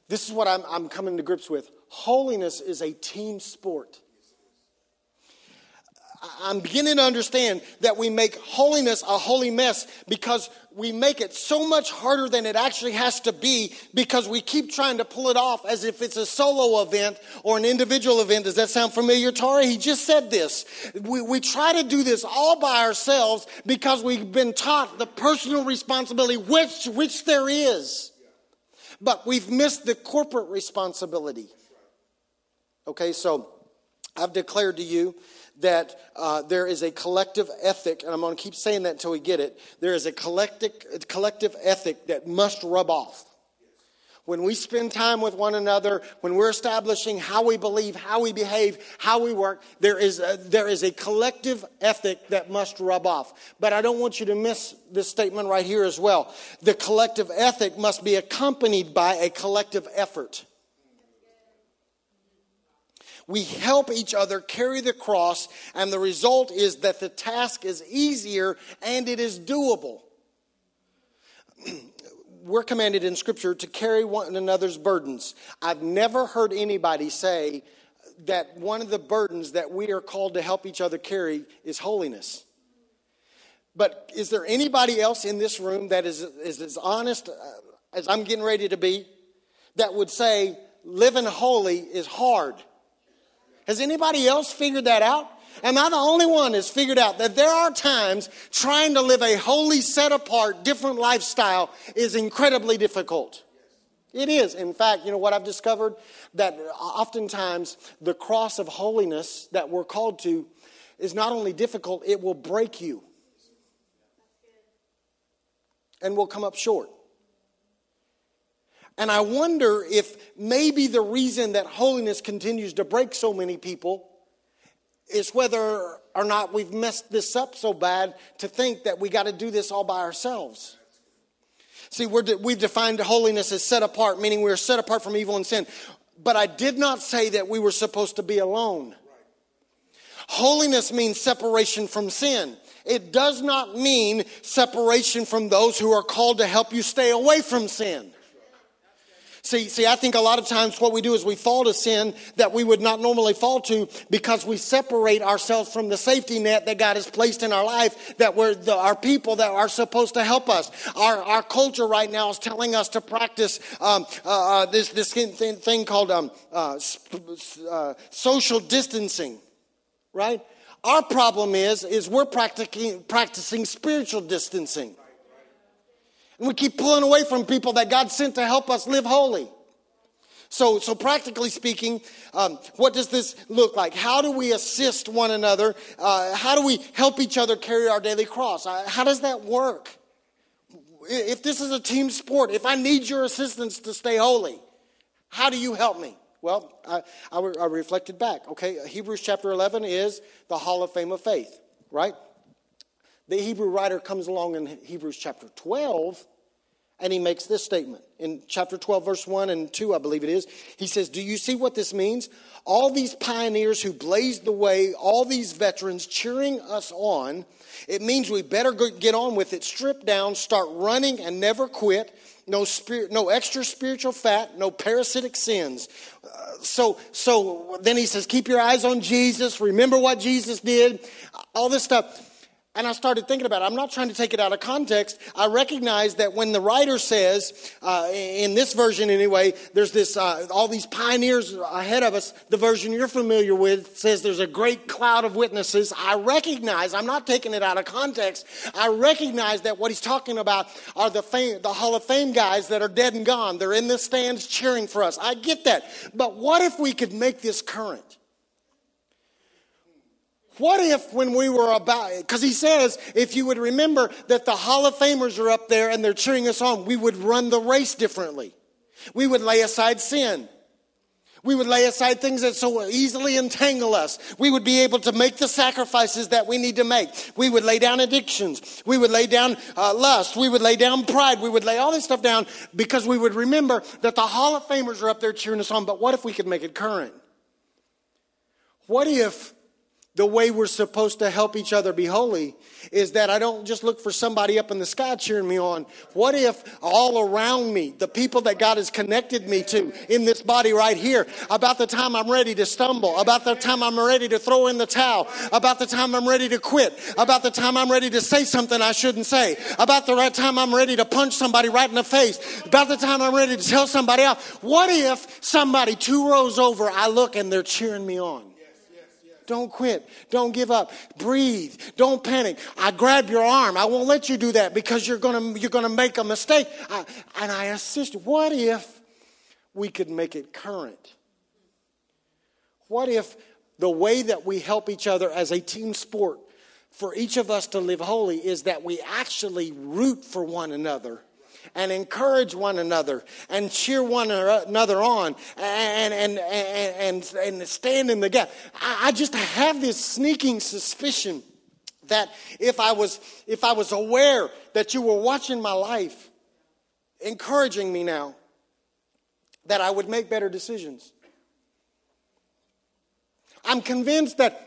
this is what I'm, I'm coming to grips with. Holiness is a team sport. I'm beginning to understand that we make holiness a holy mess because we make it so much harder than it actually has to be because we keep trying to pull it off as if it's a solo event or an individual event. Does that sound familiar, Tari? He just said this. We, we try to do this all by ourselves because we've been taught the personal responsibility, which, which there is. But we've missed the corporate responsibility. Okay, so I've declared to you that uh, there is a collective ethic, and I'm going to keep saying that until we get it. There is a collective, collective ethic that must rub off. When we spend time with one another, when we're establishing how we believe, how we behave, how we work, there is a, there is a collective ethic that must rub off. But I don't want you to miss this statement right here as well. The collective ethic must be accompanied by a collective effort. We help each other carry the cross, and the result is that the task is easier and it is doable. We're commanded in Scripture to carry one another's burdens. I've never heard anybody say that one of the burdens that we are called to help each other carry is holiness. But is there anybody else in this room that is, is as honest uh, as I'm getting ready to be that would say living holy is hard? Has anybody else figured that out? Am I the only one that's figured out that there are times trying to live a holy, set apart, different lifestyle is incredibly difficult? It is. In fact, you know what I've discovered? That oftentimes the cross of holiness that we're called to is not only difficult, it will break you. And will come up short. And I wonder if maybe the reason that holiness continues to break so many people is whether or not we've messed this up so bad to think that we got to do this all by ourselves. See, we're de- we've defined holiness as set apart, meaning we're set apart from evil and sin. But I did not say that we were supposed to be alone. Holiness means separation from sin. It does not mean separation from those who are called to help you stay away from sin. See, see, I think a lot of times what we do is we fall to sin that we would not normally fall to because we separate ourselves from the safety net that God has placed in our life that we're the, our people that are supposed to help us. Our, our culture right now is telling us to practice um, uh, uh, this, this thing, called um, uh, uh, social distancing, right? Our problem is, is we're practicing, practicing spiritual distancing. And we keep pulling away from people that God sent to help us live holy. So, so practically speaking, um, what does this look like? How do we assist one another? Uh, how do we help each other carry our daily cross? Uh, how does that work? If this is a team sport, if I need your assistance to stay holy, how do you help me? Well, I, I, I reflected back. Okay, Hebrews chapter 11 is the Hall of Fame of faith, right? The Hebrew writer comes along in Hebrews chapter 12 and he makes this statement in chapter 12, verse 1 and 2, I believe it is. He says, Do you see what this means? All these pioneers who blazed the way, all these veterans cheering us on, it means we better get on with it, strip down, start running, and never quit. No spirit, no extra spiritual fat, no parasitic sins. Uh, so, so then he says, keep your eyes on Jesus. Remember what Jesus did. All this stuff. And I started thinking about it. I'm not trying to take it out of context. I recognize that when the writer says, uh, in this version anyway, there's this, uh, all these pioneers ahead of us, the version you're familiar with says there's a great cloud of witnesses. I recognize, I'm not taking it out of context. I recognize that what he's talking about are the fame, the Hall of Fame guys that are dead and gone. They're in the stands cheering for us. I get that. But what if we could make this current? What if when we were about, because he says, if you would remember that the Hall of Famers are up there and they're cheering us on, we would run the race differently. We would lay aside sin. We would lay aside things that so easily entangle us. We would be able to make the sacrifices that we need to make. We would lay down addictions. We would lay down uh, lust. We would lay down pride. We would lay all this stuff down because we would remember that the Hall of Famers are up there cheering us on. But what if we could make it current? What if the way we're supposed to help each other be holy is that I don't just look for somebody up in the sky cheering me on. What if all around me, the people that God has connected me to in this body right here, about the time I'm ready to stumble, about the time I'm ready to throw in the towel, about the time I'm ready to quit, about the time I'm ready to say something I shouldn't say, about the right time I'm ready to punch somebody right in the face, about the time I'm ready to tell somebody off. What if somebody two rows over, I look and they're cheering me on? Don't quit. Don't give up. Breathe. Don't panic. I grab your arm. I won't let you do that because you're gonna you're gonna make a mistake. I, and I assist. What if we could make it current? What if the way that we help each other as a team sport for each of us to live holy is that we actually root for one another and encourage one another and cheer one another on and, and, and, and, and stand in the gap. I, I just have this sneaking suspicion that if I was if I was aware that you were watching my life, encouraging me now, that I would make better decisions. I'm convinced that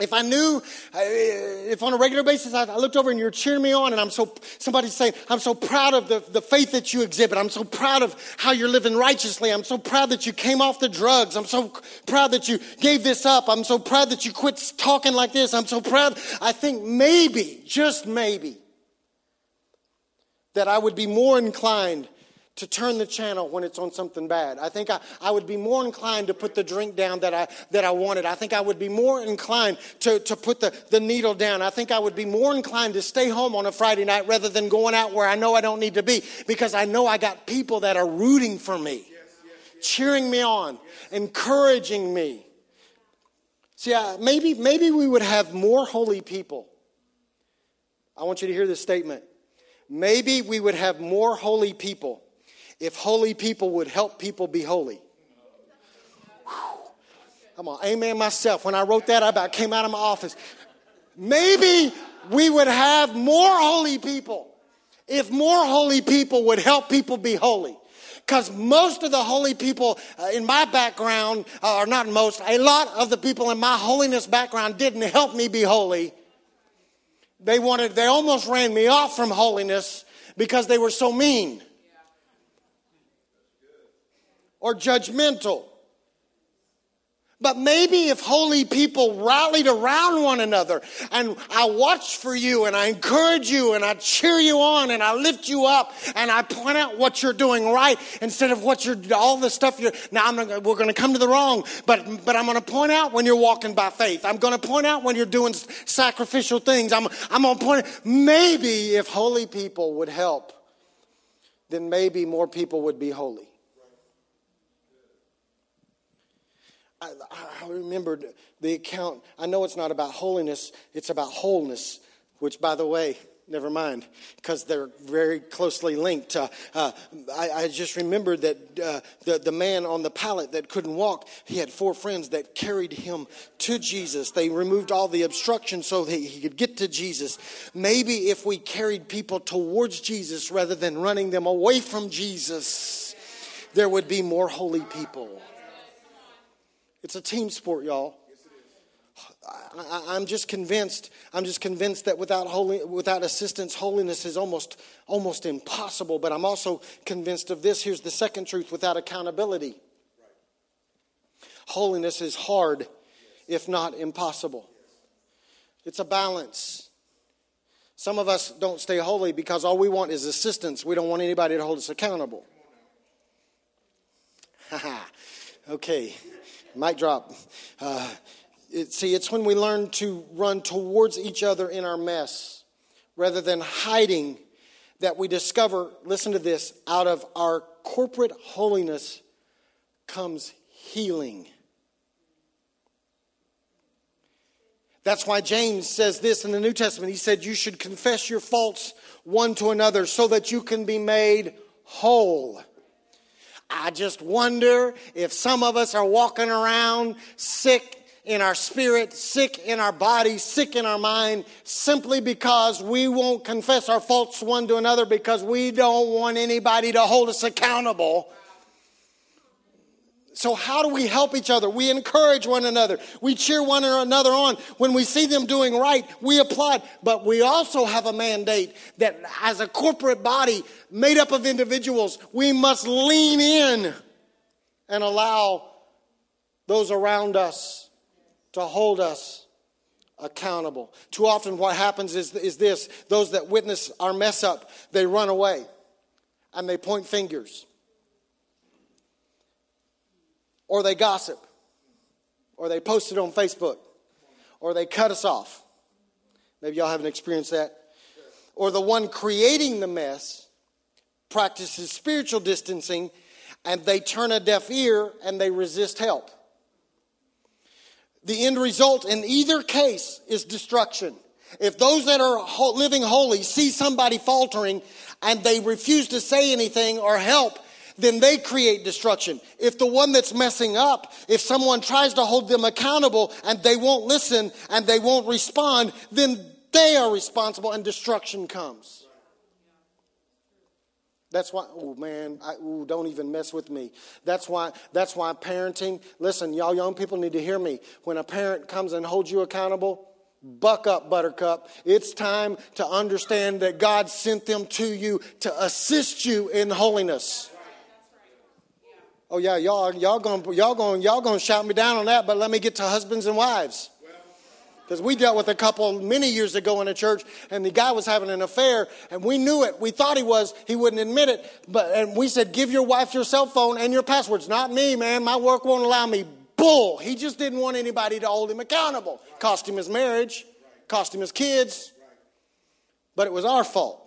if I knew, uh, if on a regular basis I looked over and you're cheering me on, and I'm so, somebody's saying, I'm so proud of the, the faith that you exhibit. I'm so proud of how you're living righteously. I'm so proud that you came off the drugs. I'm so proud that you gave this up. I'm so proud that you quit talking like this. I'm so proud. I think maybe, just maybe, that I would be more inclined to turn the channel when it's on something bad. I think I, I would be more inclined to put the drink down that I, that I wanted. I think I would be more inclined to, to put the, the needle down. I think I would be more inclined to stay home on a Friday night rather than going out where I know I don't need to be because I know I got people that are rooting for me, cheering me on, encouraging me. See, uh, maybe, maybe we would have more holy people. I want you to hear this statement. Maybe we would have more holy people if holy people would help people be holy. Whew. Come on, amen myself. When I wrote that, I about came out of my office. Maybe we would have more holy people if more holy people would help people be holy. Because most of the holy people uh, in my background, uh, or not most, a lot of the people in my holiness background didn't help me be holy. They wanted, they almost ran me off from holiness because they were so mean or judgmental. But maybe if holy people rallied around one another and I watch for you and I encourage you and I cheer you on and I lift you up and I point out what you're doing right instead of what you're, all the stuff you're, now I'm gonna, we're going to come to the wrong, but, but I'm going to point out when you're walking by faith. I'm going to point out when you're doing sacrificial things. I'm, I'm going to point, maybe if holy people would help, then maybe more people would be holy. I, I remembered the account. I know it's not about holiness, it's about wholeness, which, by the way, never mind, because they're very closely linked. Uh, uh, I, I, just remembered that uh, the, the man on the pallet that couldn't walk, he had four friends that carried him to Jesus. They removed all the obstruction so that he could get to Jesus. Maybe if we carried people towards Jesus rather than running them away from Jesus, there would be more holy people. It's a team sport, y'all. I, am just convinced. I'm just convinced that without holy, without assistance, holiness is almost almost impossible. But I'm also convinced of this. Here's the second truth: without accountability, holiness is hard, if not impossible. It's a balance. Some of us don't stay holy because all we want is assistance. We don't want anybody to hold us accountable. Okay. Mic drop. Uh, it, see, it's when we learn to run towards each other in our mess rather than hiding that we discover, listen to this, out of our corporate holiness comes healing. That's why James says this in the New Testament. He said, You should confess your faults one to another so that you can be made whole. I just wonder if some of us are walking around sick in our spirit, sick in our body, sick in our mind, simply because we won't confess our faults one to another because we don't want anybody to hold us accountable. So, how do we help each other? We encourage one another. We cheer one another on. When we see them doing right, we applaud. But we also have a mandate that as a corporate body made up of individuals, we must lean in and allow those around us to hold us accountable. Too often, what happens is, is this those that witness our mess up, they run away and they point fingers or they gossip, or they post it on Facebook, or they cut us off. Maybe y'all haven't experienced that. Or the one creating the mess practices spiritual distancing and they turn a deaf ear and they resist help. The end result in either case is destruction. If those that are living holy see somebody faltering and they refuse to say anything or help, then they create destruction. If the one that's messing up, if someone tries to hold them accountable and they won't listen and they won't respond, then they are responsible and destruction comes. That's why, oh man, I, ooh, don't even mess with me. That's why, that's why parenting, listen, y'all young people need to hear me. When a parent comes and holds you accountable, buck up, buttercup. It's time to understand that God sent them to you to assist you in holiness. Oh yeah, y'all, y'all gonna, y'all gonna, y'all gonna shout me down on that, but let me get to husbands and wives. Because we dealt with a couple many years ago in a church, and the guy was having an affair, and we knew it. We thought he was. He wouldn't admit it. But and we said, "Give your wife your cell phone and your passwords." Not me, man. My work won't allow me. Bull. He just didn't want anybody to hold him accountable. Cost him his marriage. Cost him his kids. But it was our fault.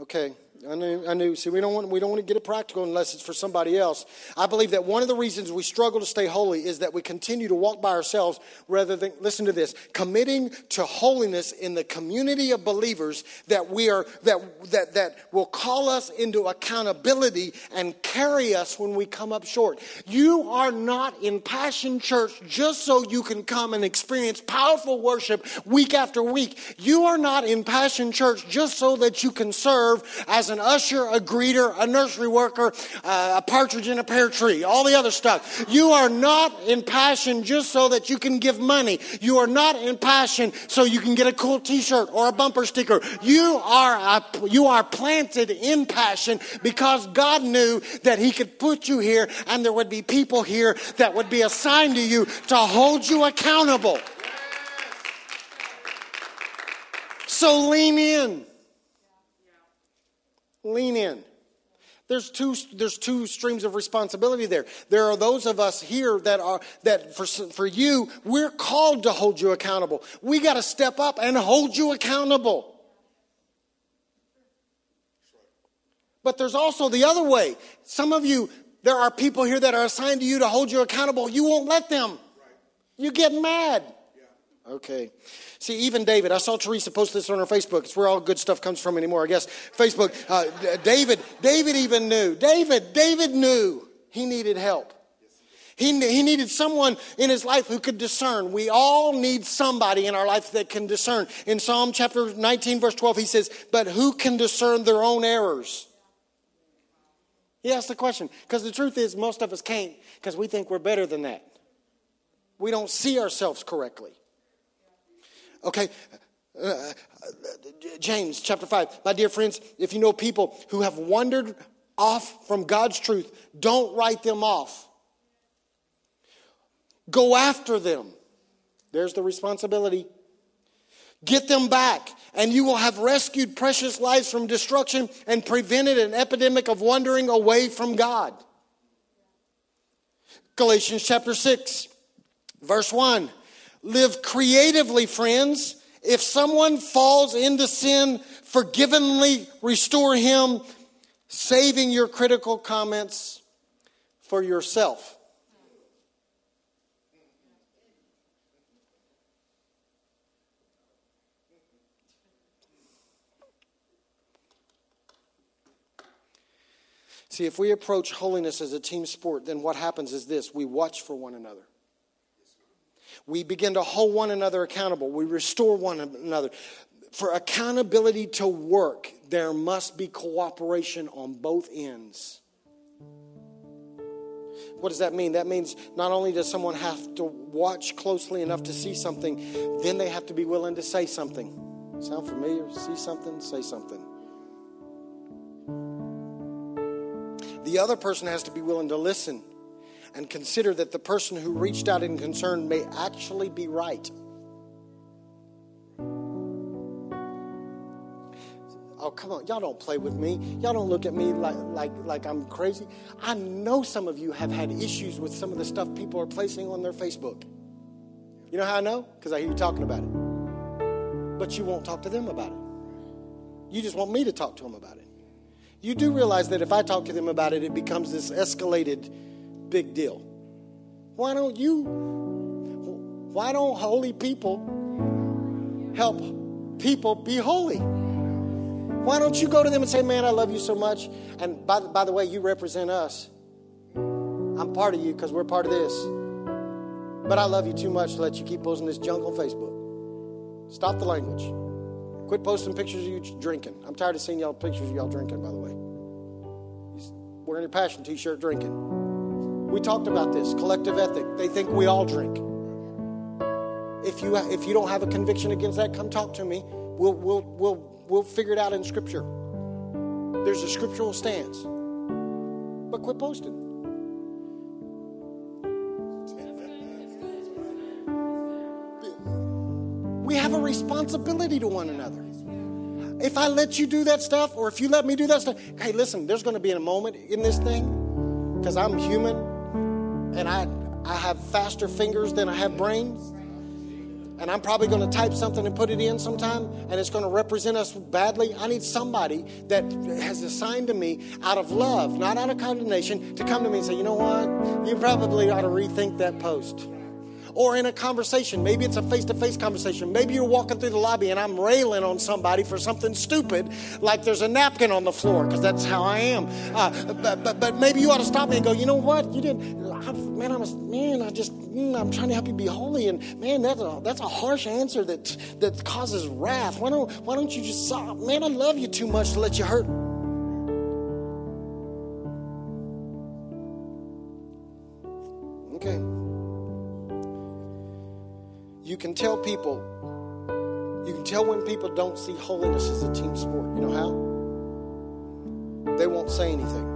Okay. I knew, I knew. See, we don't want we don't want to get it practical unless it's for somebody else. I believe that one of the reasons we struggle to stay holy is that we continue to walk by ourselves rather than listen to this, committing to holiness in the community of believers that we are that that that will call us into accountability and carry us when we come up short. You are not in Passion Church just so you can come and experience powerful worship week after week. You are not in Passion Church just so that you can serve as an usher, a greeter, a nursery worker, uh, a partridge in a pear tree, all the other stuff. You are not in passion just so that you can give money. You are not in passion so you can get a cool t-shirt or a bumper sticker. You are, a, you are planted in passion because God knew that He could put you here and there would be people here that would be assigned to you to hold you accountable. So lean in lean in. There's two, there's two streams of responsibility there. There are those of us here that are, that for, for you, we're called to hold you accountable. We got to step up and hold you accountable. But there's also the other way. Some of you, there are people here that are assigned to you to hold you accountable. You won't let them. You get mad. Okay. See, even David, I saw Teresa post this on her Facebook. It's where all good stuff comes from anymore, I guess. Facebook. Uh, David, David even knew. David, David knew he needed help. He, he needed someone in his life who could discern. We all need somebody in our life that can discern. In Psalm chapter 19, verse 12, he says, But who can discern their own errors? He asked the question. Because the truth is, most of us can't because we think we're better than that. We don't see ourselves correctly. Okay, uh, James chapter 5. My dear friends, if you know people who have wandered off from God's truth, don't write them off. Go after them. There's the responsibility. Get them back, and you will have rescued precious lives from destruction and prevented an epidemic of wandering away from God. Galatians chapter 6, verse 1. Live creatively, friends. If someone falls into sin, forgivenly restore him, saving your critical comments for yourself. See, if we approach holiness as a team sport, then what happens is this we watch for one another. We begin to hold one another accountable. We restore one another. For accountability to work, there must be cooperation on both ends. What does that mean? That means not only does someone have to watch closely enough to see something, then they have to be willing to say something. Sound familiar? See something, say something. The other person has to be willing to listen and consider that the person who reached out in concern may actually be right. Oh, come on. Y'all don't play with me. Y'all don't look at me like, like, like I'm crazy. I know some of you have had issues with some of the stuff people are placing on their Facebook. You know how I know? Because I hear you talking about it. But you won't talk to them about it. You just want me to talk to them about it. You do realize that if I talk to them about it, it becomes this escalated big deal. Why don't you? Why don't holy people help people be holy? Why don't you go to them and say, Man, I love you so much? And by the, by the way, you represent us. I'm part of you because we're part of this. But I love you too much to let you keep posting this junk on Facebook. Stop the language. Quit posting pictures of you drinking. I'm tired of seeing y'all pictures of y'all drinking, by the way. Wearing your passion t shirt drinking. We talked about this collective ethic. They think we all drink. If you, if you don't have a conviction against that, come talk to me. We'll, we'll, we'll, we'll figure it out in Scripture. There's a scriptural stance. But quit posting. We have a responsibility to one another. If I let you do that stuff, or if you let me do that stuff, hey, listen, there's going to be a moment in this thing, because I'm human and I, I have faster fingers than I have brains. And I'm probably going to type something and put it in sometime, and it's going to represent us badly. I need somebody that has assigned to me out of love, not out of condemnation, to come to me and say, you know what? You probably ought to rethink that post or in a conversation. Maybe it's a face to face conversation. Maybe you're walking through the lobby and I'm railing on somebody for something stupid, like there's a napkin on the floor, because that's how I am. Uh, but, but, but maybe you ought to stop me and go, you know what? You didn't, I, man, I'm a, man, I just, mm, I'm trying to help you be holy. And man, that's a, that's a harsh answer that, that causes wrath. Why don't, why don't you just stop? Man, I love you too much to let you hurt. Okay. You can tell people, you can tell when people don't see holiness as a team sport. You know how? They won't say anything.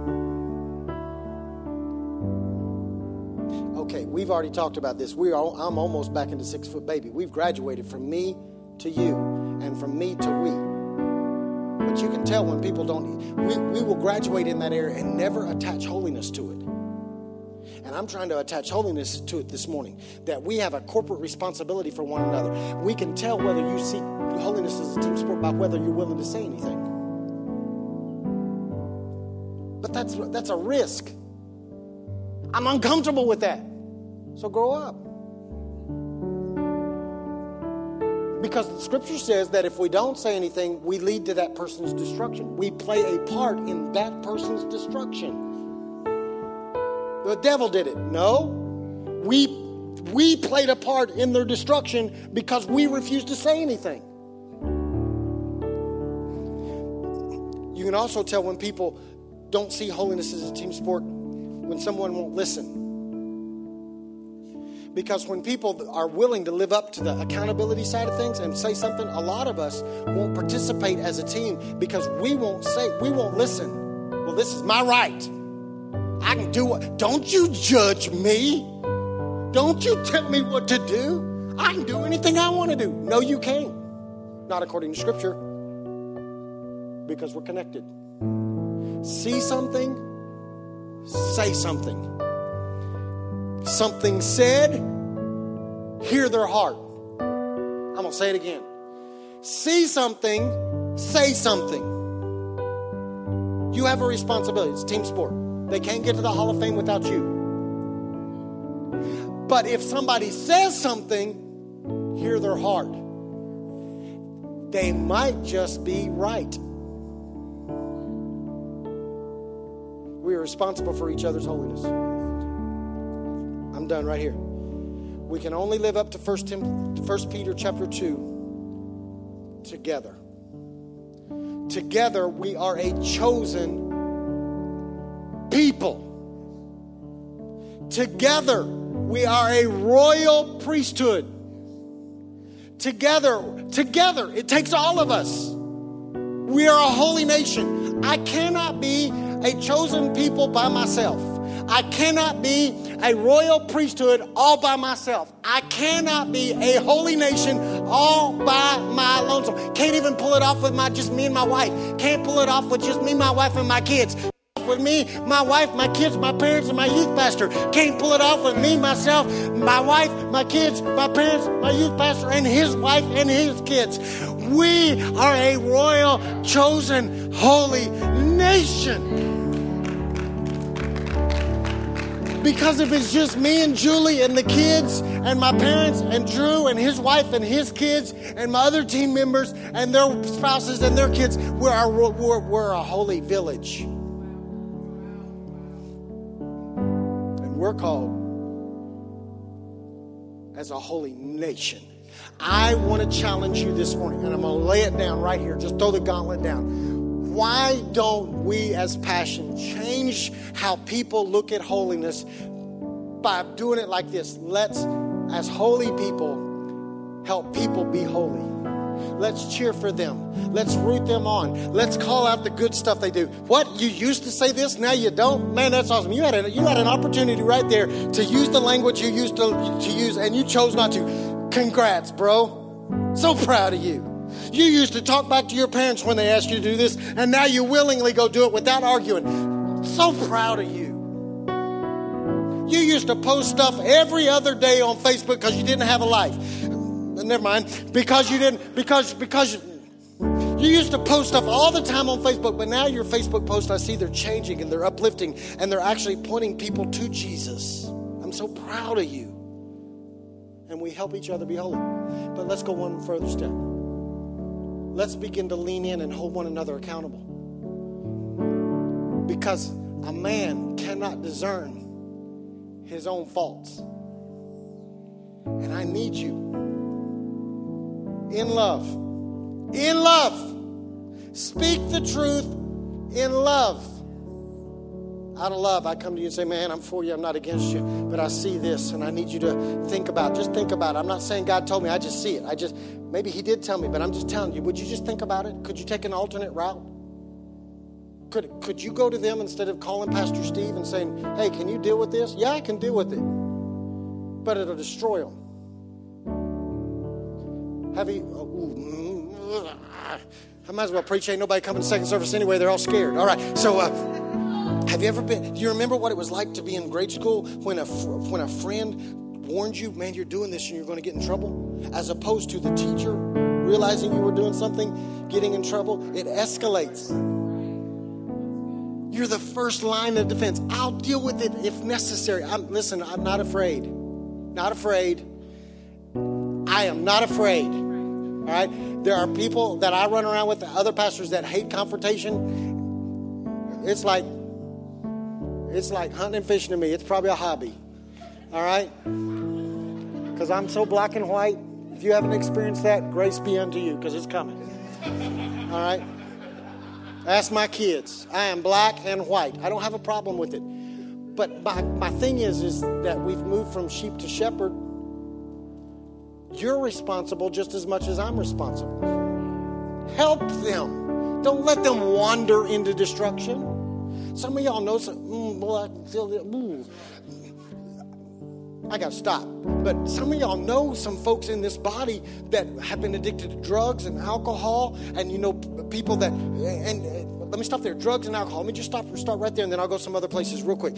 Okay, we've already talked about this. We are, I'm almost back into six foot baby. We've graduated from me to you and from me to we. But you can tell when people don't, we, we will graduate in that area and never attach holiness to it. I'm trying to attach holiness to it this morning that we have a corporate responsibility for one another. We can tell whether you see holiness as a team sport by whether you're willing to say anything. But that's, that's a risk. I'm uncomfortable with that. So grow up. Because the scripture says that if we don't say anything, we lead to that person's destruction. We play a part in that person's destruction. The devil did it. No. We we played a part in their destruction because we refused to say anything. You can also tell when people don't see holiness as a team sport when someone won't listen. Because when people are willing to live up to the accountability side of things and say something, a lot of us won't participate as a team because we won't say, we won't listen. Well, this is my right. I can do what. Don't you judge me. Don't you tell me what to do. I can do anything I want to do. No, you can't. Not according to Scripture. Because we're connected. See something, say something. Something said, hear their heart. I'm going to say it again. See something, say something. You have a responsibility. It's team sport. They can't get to the Hall of Fame without you. But if somebody says something, hear their heart. They might just be right. We are responsible for each other's holiness. I'm done right here. We can only live up to 1, Tim, 1 Peter chapter 2 together. Together, we are a chosen people. Together, we are a royal priesthood. Together, together, it takes all of us. We are a holy nation. I cannot be a chosen people by myself. I cannot be a royal priesthood all by myself. I cannot be a holy nation all by my lonesome. Can't even pull it off with my just me and my wife. Can't pull it off with just me, my wife, and my kids. With me, my wife, my kids, my parents, and my youth pastor. Can't pull it off with me, myself, my wife, my kids, my parents, my youth pastor, and his wife and his kids. We are a royal, chosen, holy nation. Because if it's just me and Julie and the kids and my parents and Drew and his wife and his kids and my other team members and their spouses and their kids, we're a, we're, we're a holy village. We're called as a holy nation. I want to challenge you this morning, and I'm going to lay it down right here. Just throw the gauntlet down. Why don't we, as Passion, change how people look at holiness by doing it like this? Let's, as holy people, help people be holy. Let's cheer for them. Let's root them on. Let's call out the good stuff they do. What you used to say this, now you don't. Man, that's awesome. You had a, you had an opportunity right there to use the language you used to, to use, and you chose not to. Congrats, bro. So proud of you. You used to talk back to your parents when they asked you to do this, and now you willingly go do it without arguing. So proud of you. You used to post stuff every other day on Facebook because you didn't have a life. Never mind. Because you didn't, because, because you used to post stuff all the time on Facebook, but now your Facebook posts, I see they're changing and they're uplifting and they're actually pointing people to Jesus. I'm so proud of you. And we help each other be holy. But let's go one further step. Let's begin to lean in and hold one another accountable. Because a man cannot discern his own faults. And I need you in love. In love. Speak the truth in love. Out of love, I come to you and say, Man, I'm for you, I'm not against you, but I see this and I need you to think about. Just think about it. I'm not saying God told me, I just see it. I just, maybe He did tell me, but I'm just telling you, would you just think about it? Could you take an alternate route? Could, could you go to them instead of calling Pastor Steve and saying, Hey, can you deal with this? Yeah, I can deal with it, but it'll destroy them. Have you? oh, I might as well preach. Ain't nobody coming to second service anyway. They're all scared. All right. So, uh, have you ever been? Do you remember what it was like to be in grade school when a when a friend warned you, "Man, you're doing this and you're going to get in trouble," as opposed to the teacher realizing you were doing something, getting in trouble? It escalates. You're the first line of defense. I'll deal with it if necessary. I'm, listen, I'm not afraid. Not afraid. I am not afraid. All right? There are people that I run around with, other pastors that hate confrontation. It's like it's like hunting and fishing to me. It's probably a hobby. All right? Because I'm so black and white. If you haven't experienced that, grace be unto you, because it's coming. All right? Ask my kids. I am black and white. I don't have a problem with it. But my, my thing is, is that we've moved from sheep to shepherd. You're responsible just as much as I'm responsible. Help them. Don't let them wander into destruction. Some of y'all know some, mm, I feel it. Ooh. I got to stop. But some of y'all know some folks in this body that have been addicted to drugs and alcohol, and you know people that. And, and let me stop there. Drugs and alcohol. Let me just stop. Start right there, and then I'll go some other places real quick.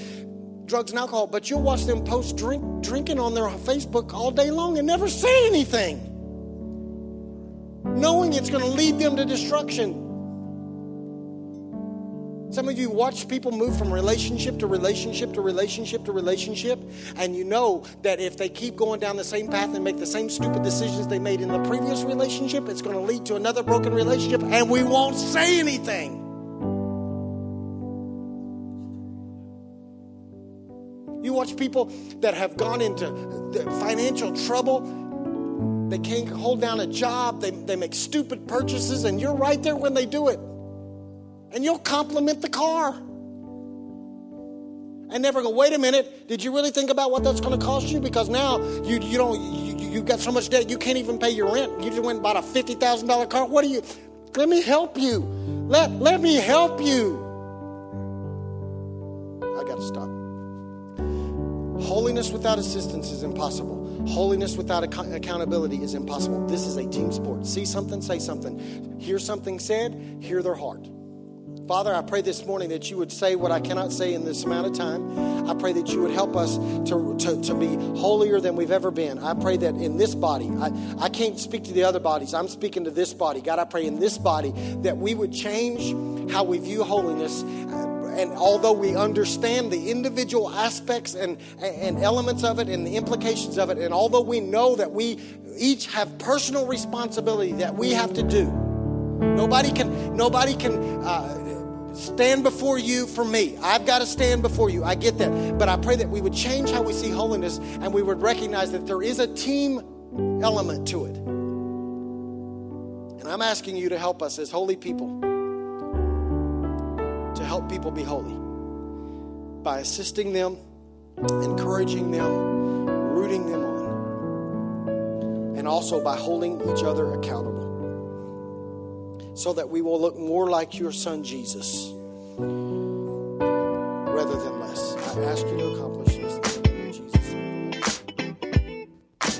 Drugs and alcohol, but you'll watch them post drink drinking on their Facebook all day long and never say anything, knowing it's going to lead them to destruction. Some of you watch people move from relationship to relationship to relationship to relationship, and you know that if they keep going down the same path and make the same stupid decisions they made in the previous relationship, it's going to lead to another broken relationship, and we won't say anything. Watch people that have gone into financial trouble, they can't hold down a job, they, they make stupid purchases, and you're right there when they do it and you'll compliment the car. and never go, wait a minute, did you really think about what that's going to cost you? Because now you, you don't, you, you- you've got so much debt, you can't even pay your rent. You just went and bought a $50,000 car. What do you, let me help you. Let, let me help you. I got to stop. Holiness without assistance is impossible. Holiness without ac- accountability is impossible. This is a team sport. See something, say something. Hear something said, hear their heart. Father, I pray this morning that you would say what I cannot say in this amount of time. I pray that you would help us to, to, to be holier than we've ever been. I pray that in this body, I, I can't speak to the other bodies. I'm speaking to this body. God, I pray in this body that we would change how we view holiness. And although we understand the individual aspects and, and elements of it and the implications of it, and although we know that we each have personal responsibility that we have to do, Nobody can, nobody can uh, stand before you for me. I've got to stand before you. I get that. But I pray that we would change how we see holiness and we would recognize that there is a team element to it. And I'm asking you to help us as holy people to help people be holy by assisting them, encouraging them, rooting them on, and also by holding each other accountable so that we will look more like your son Jesus rather than less. I ask you to accomplish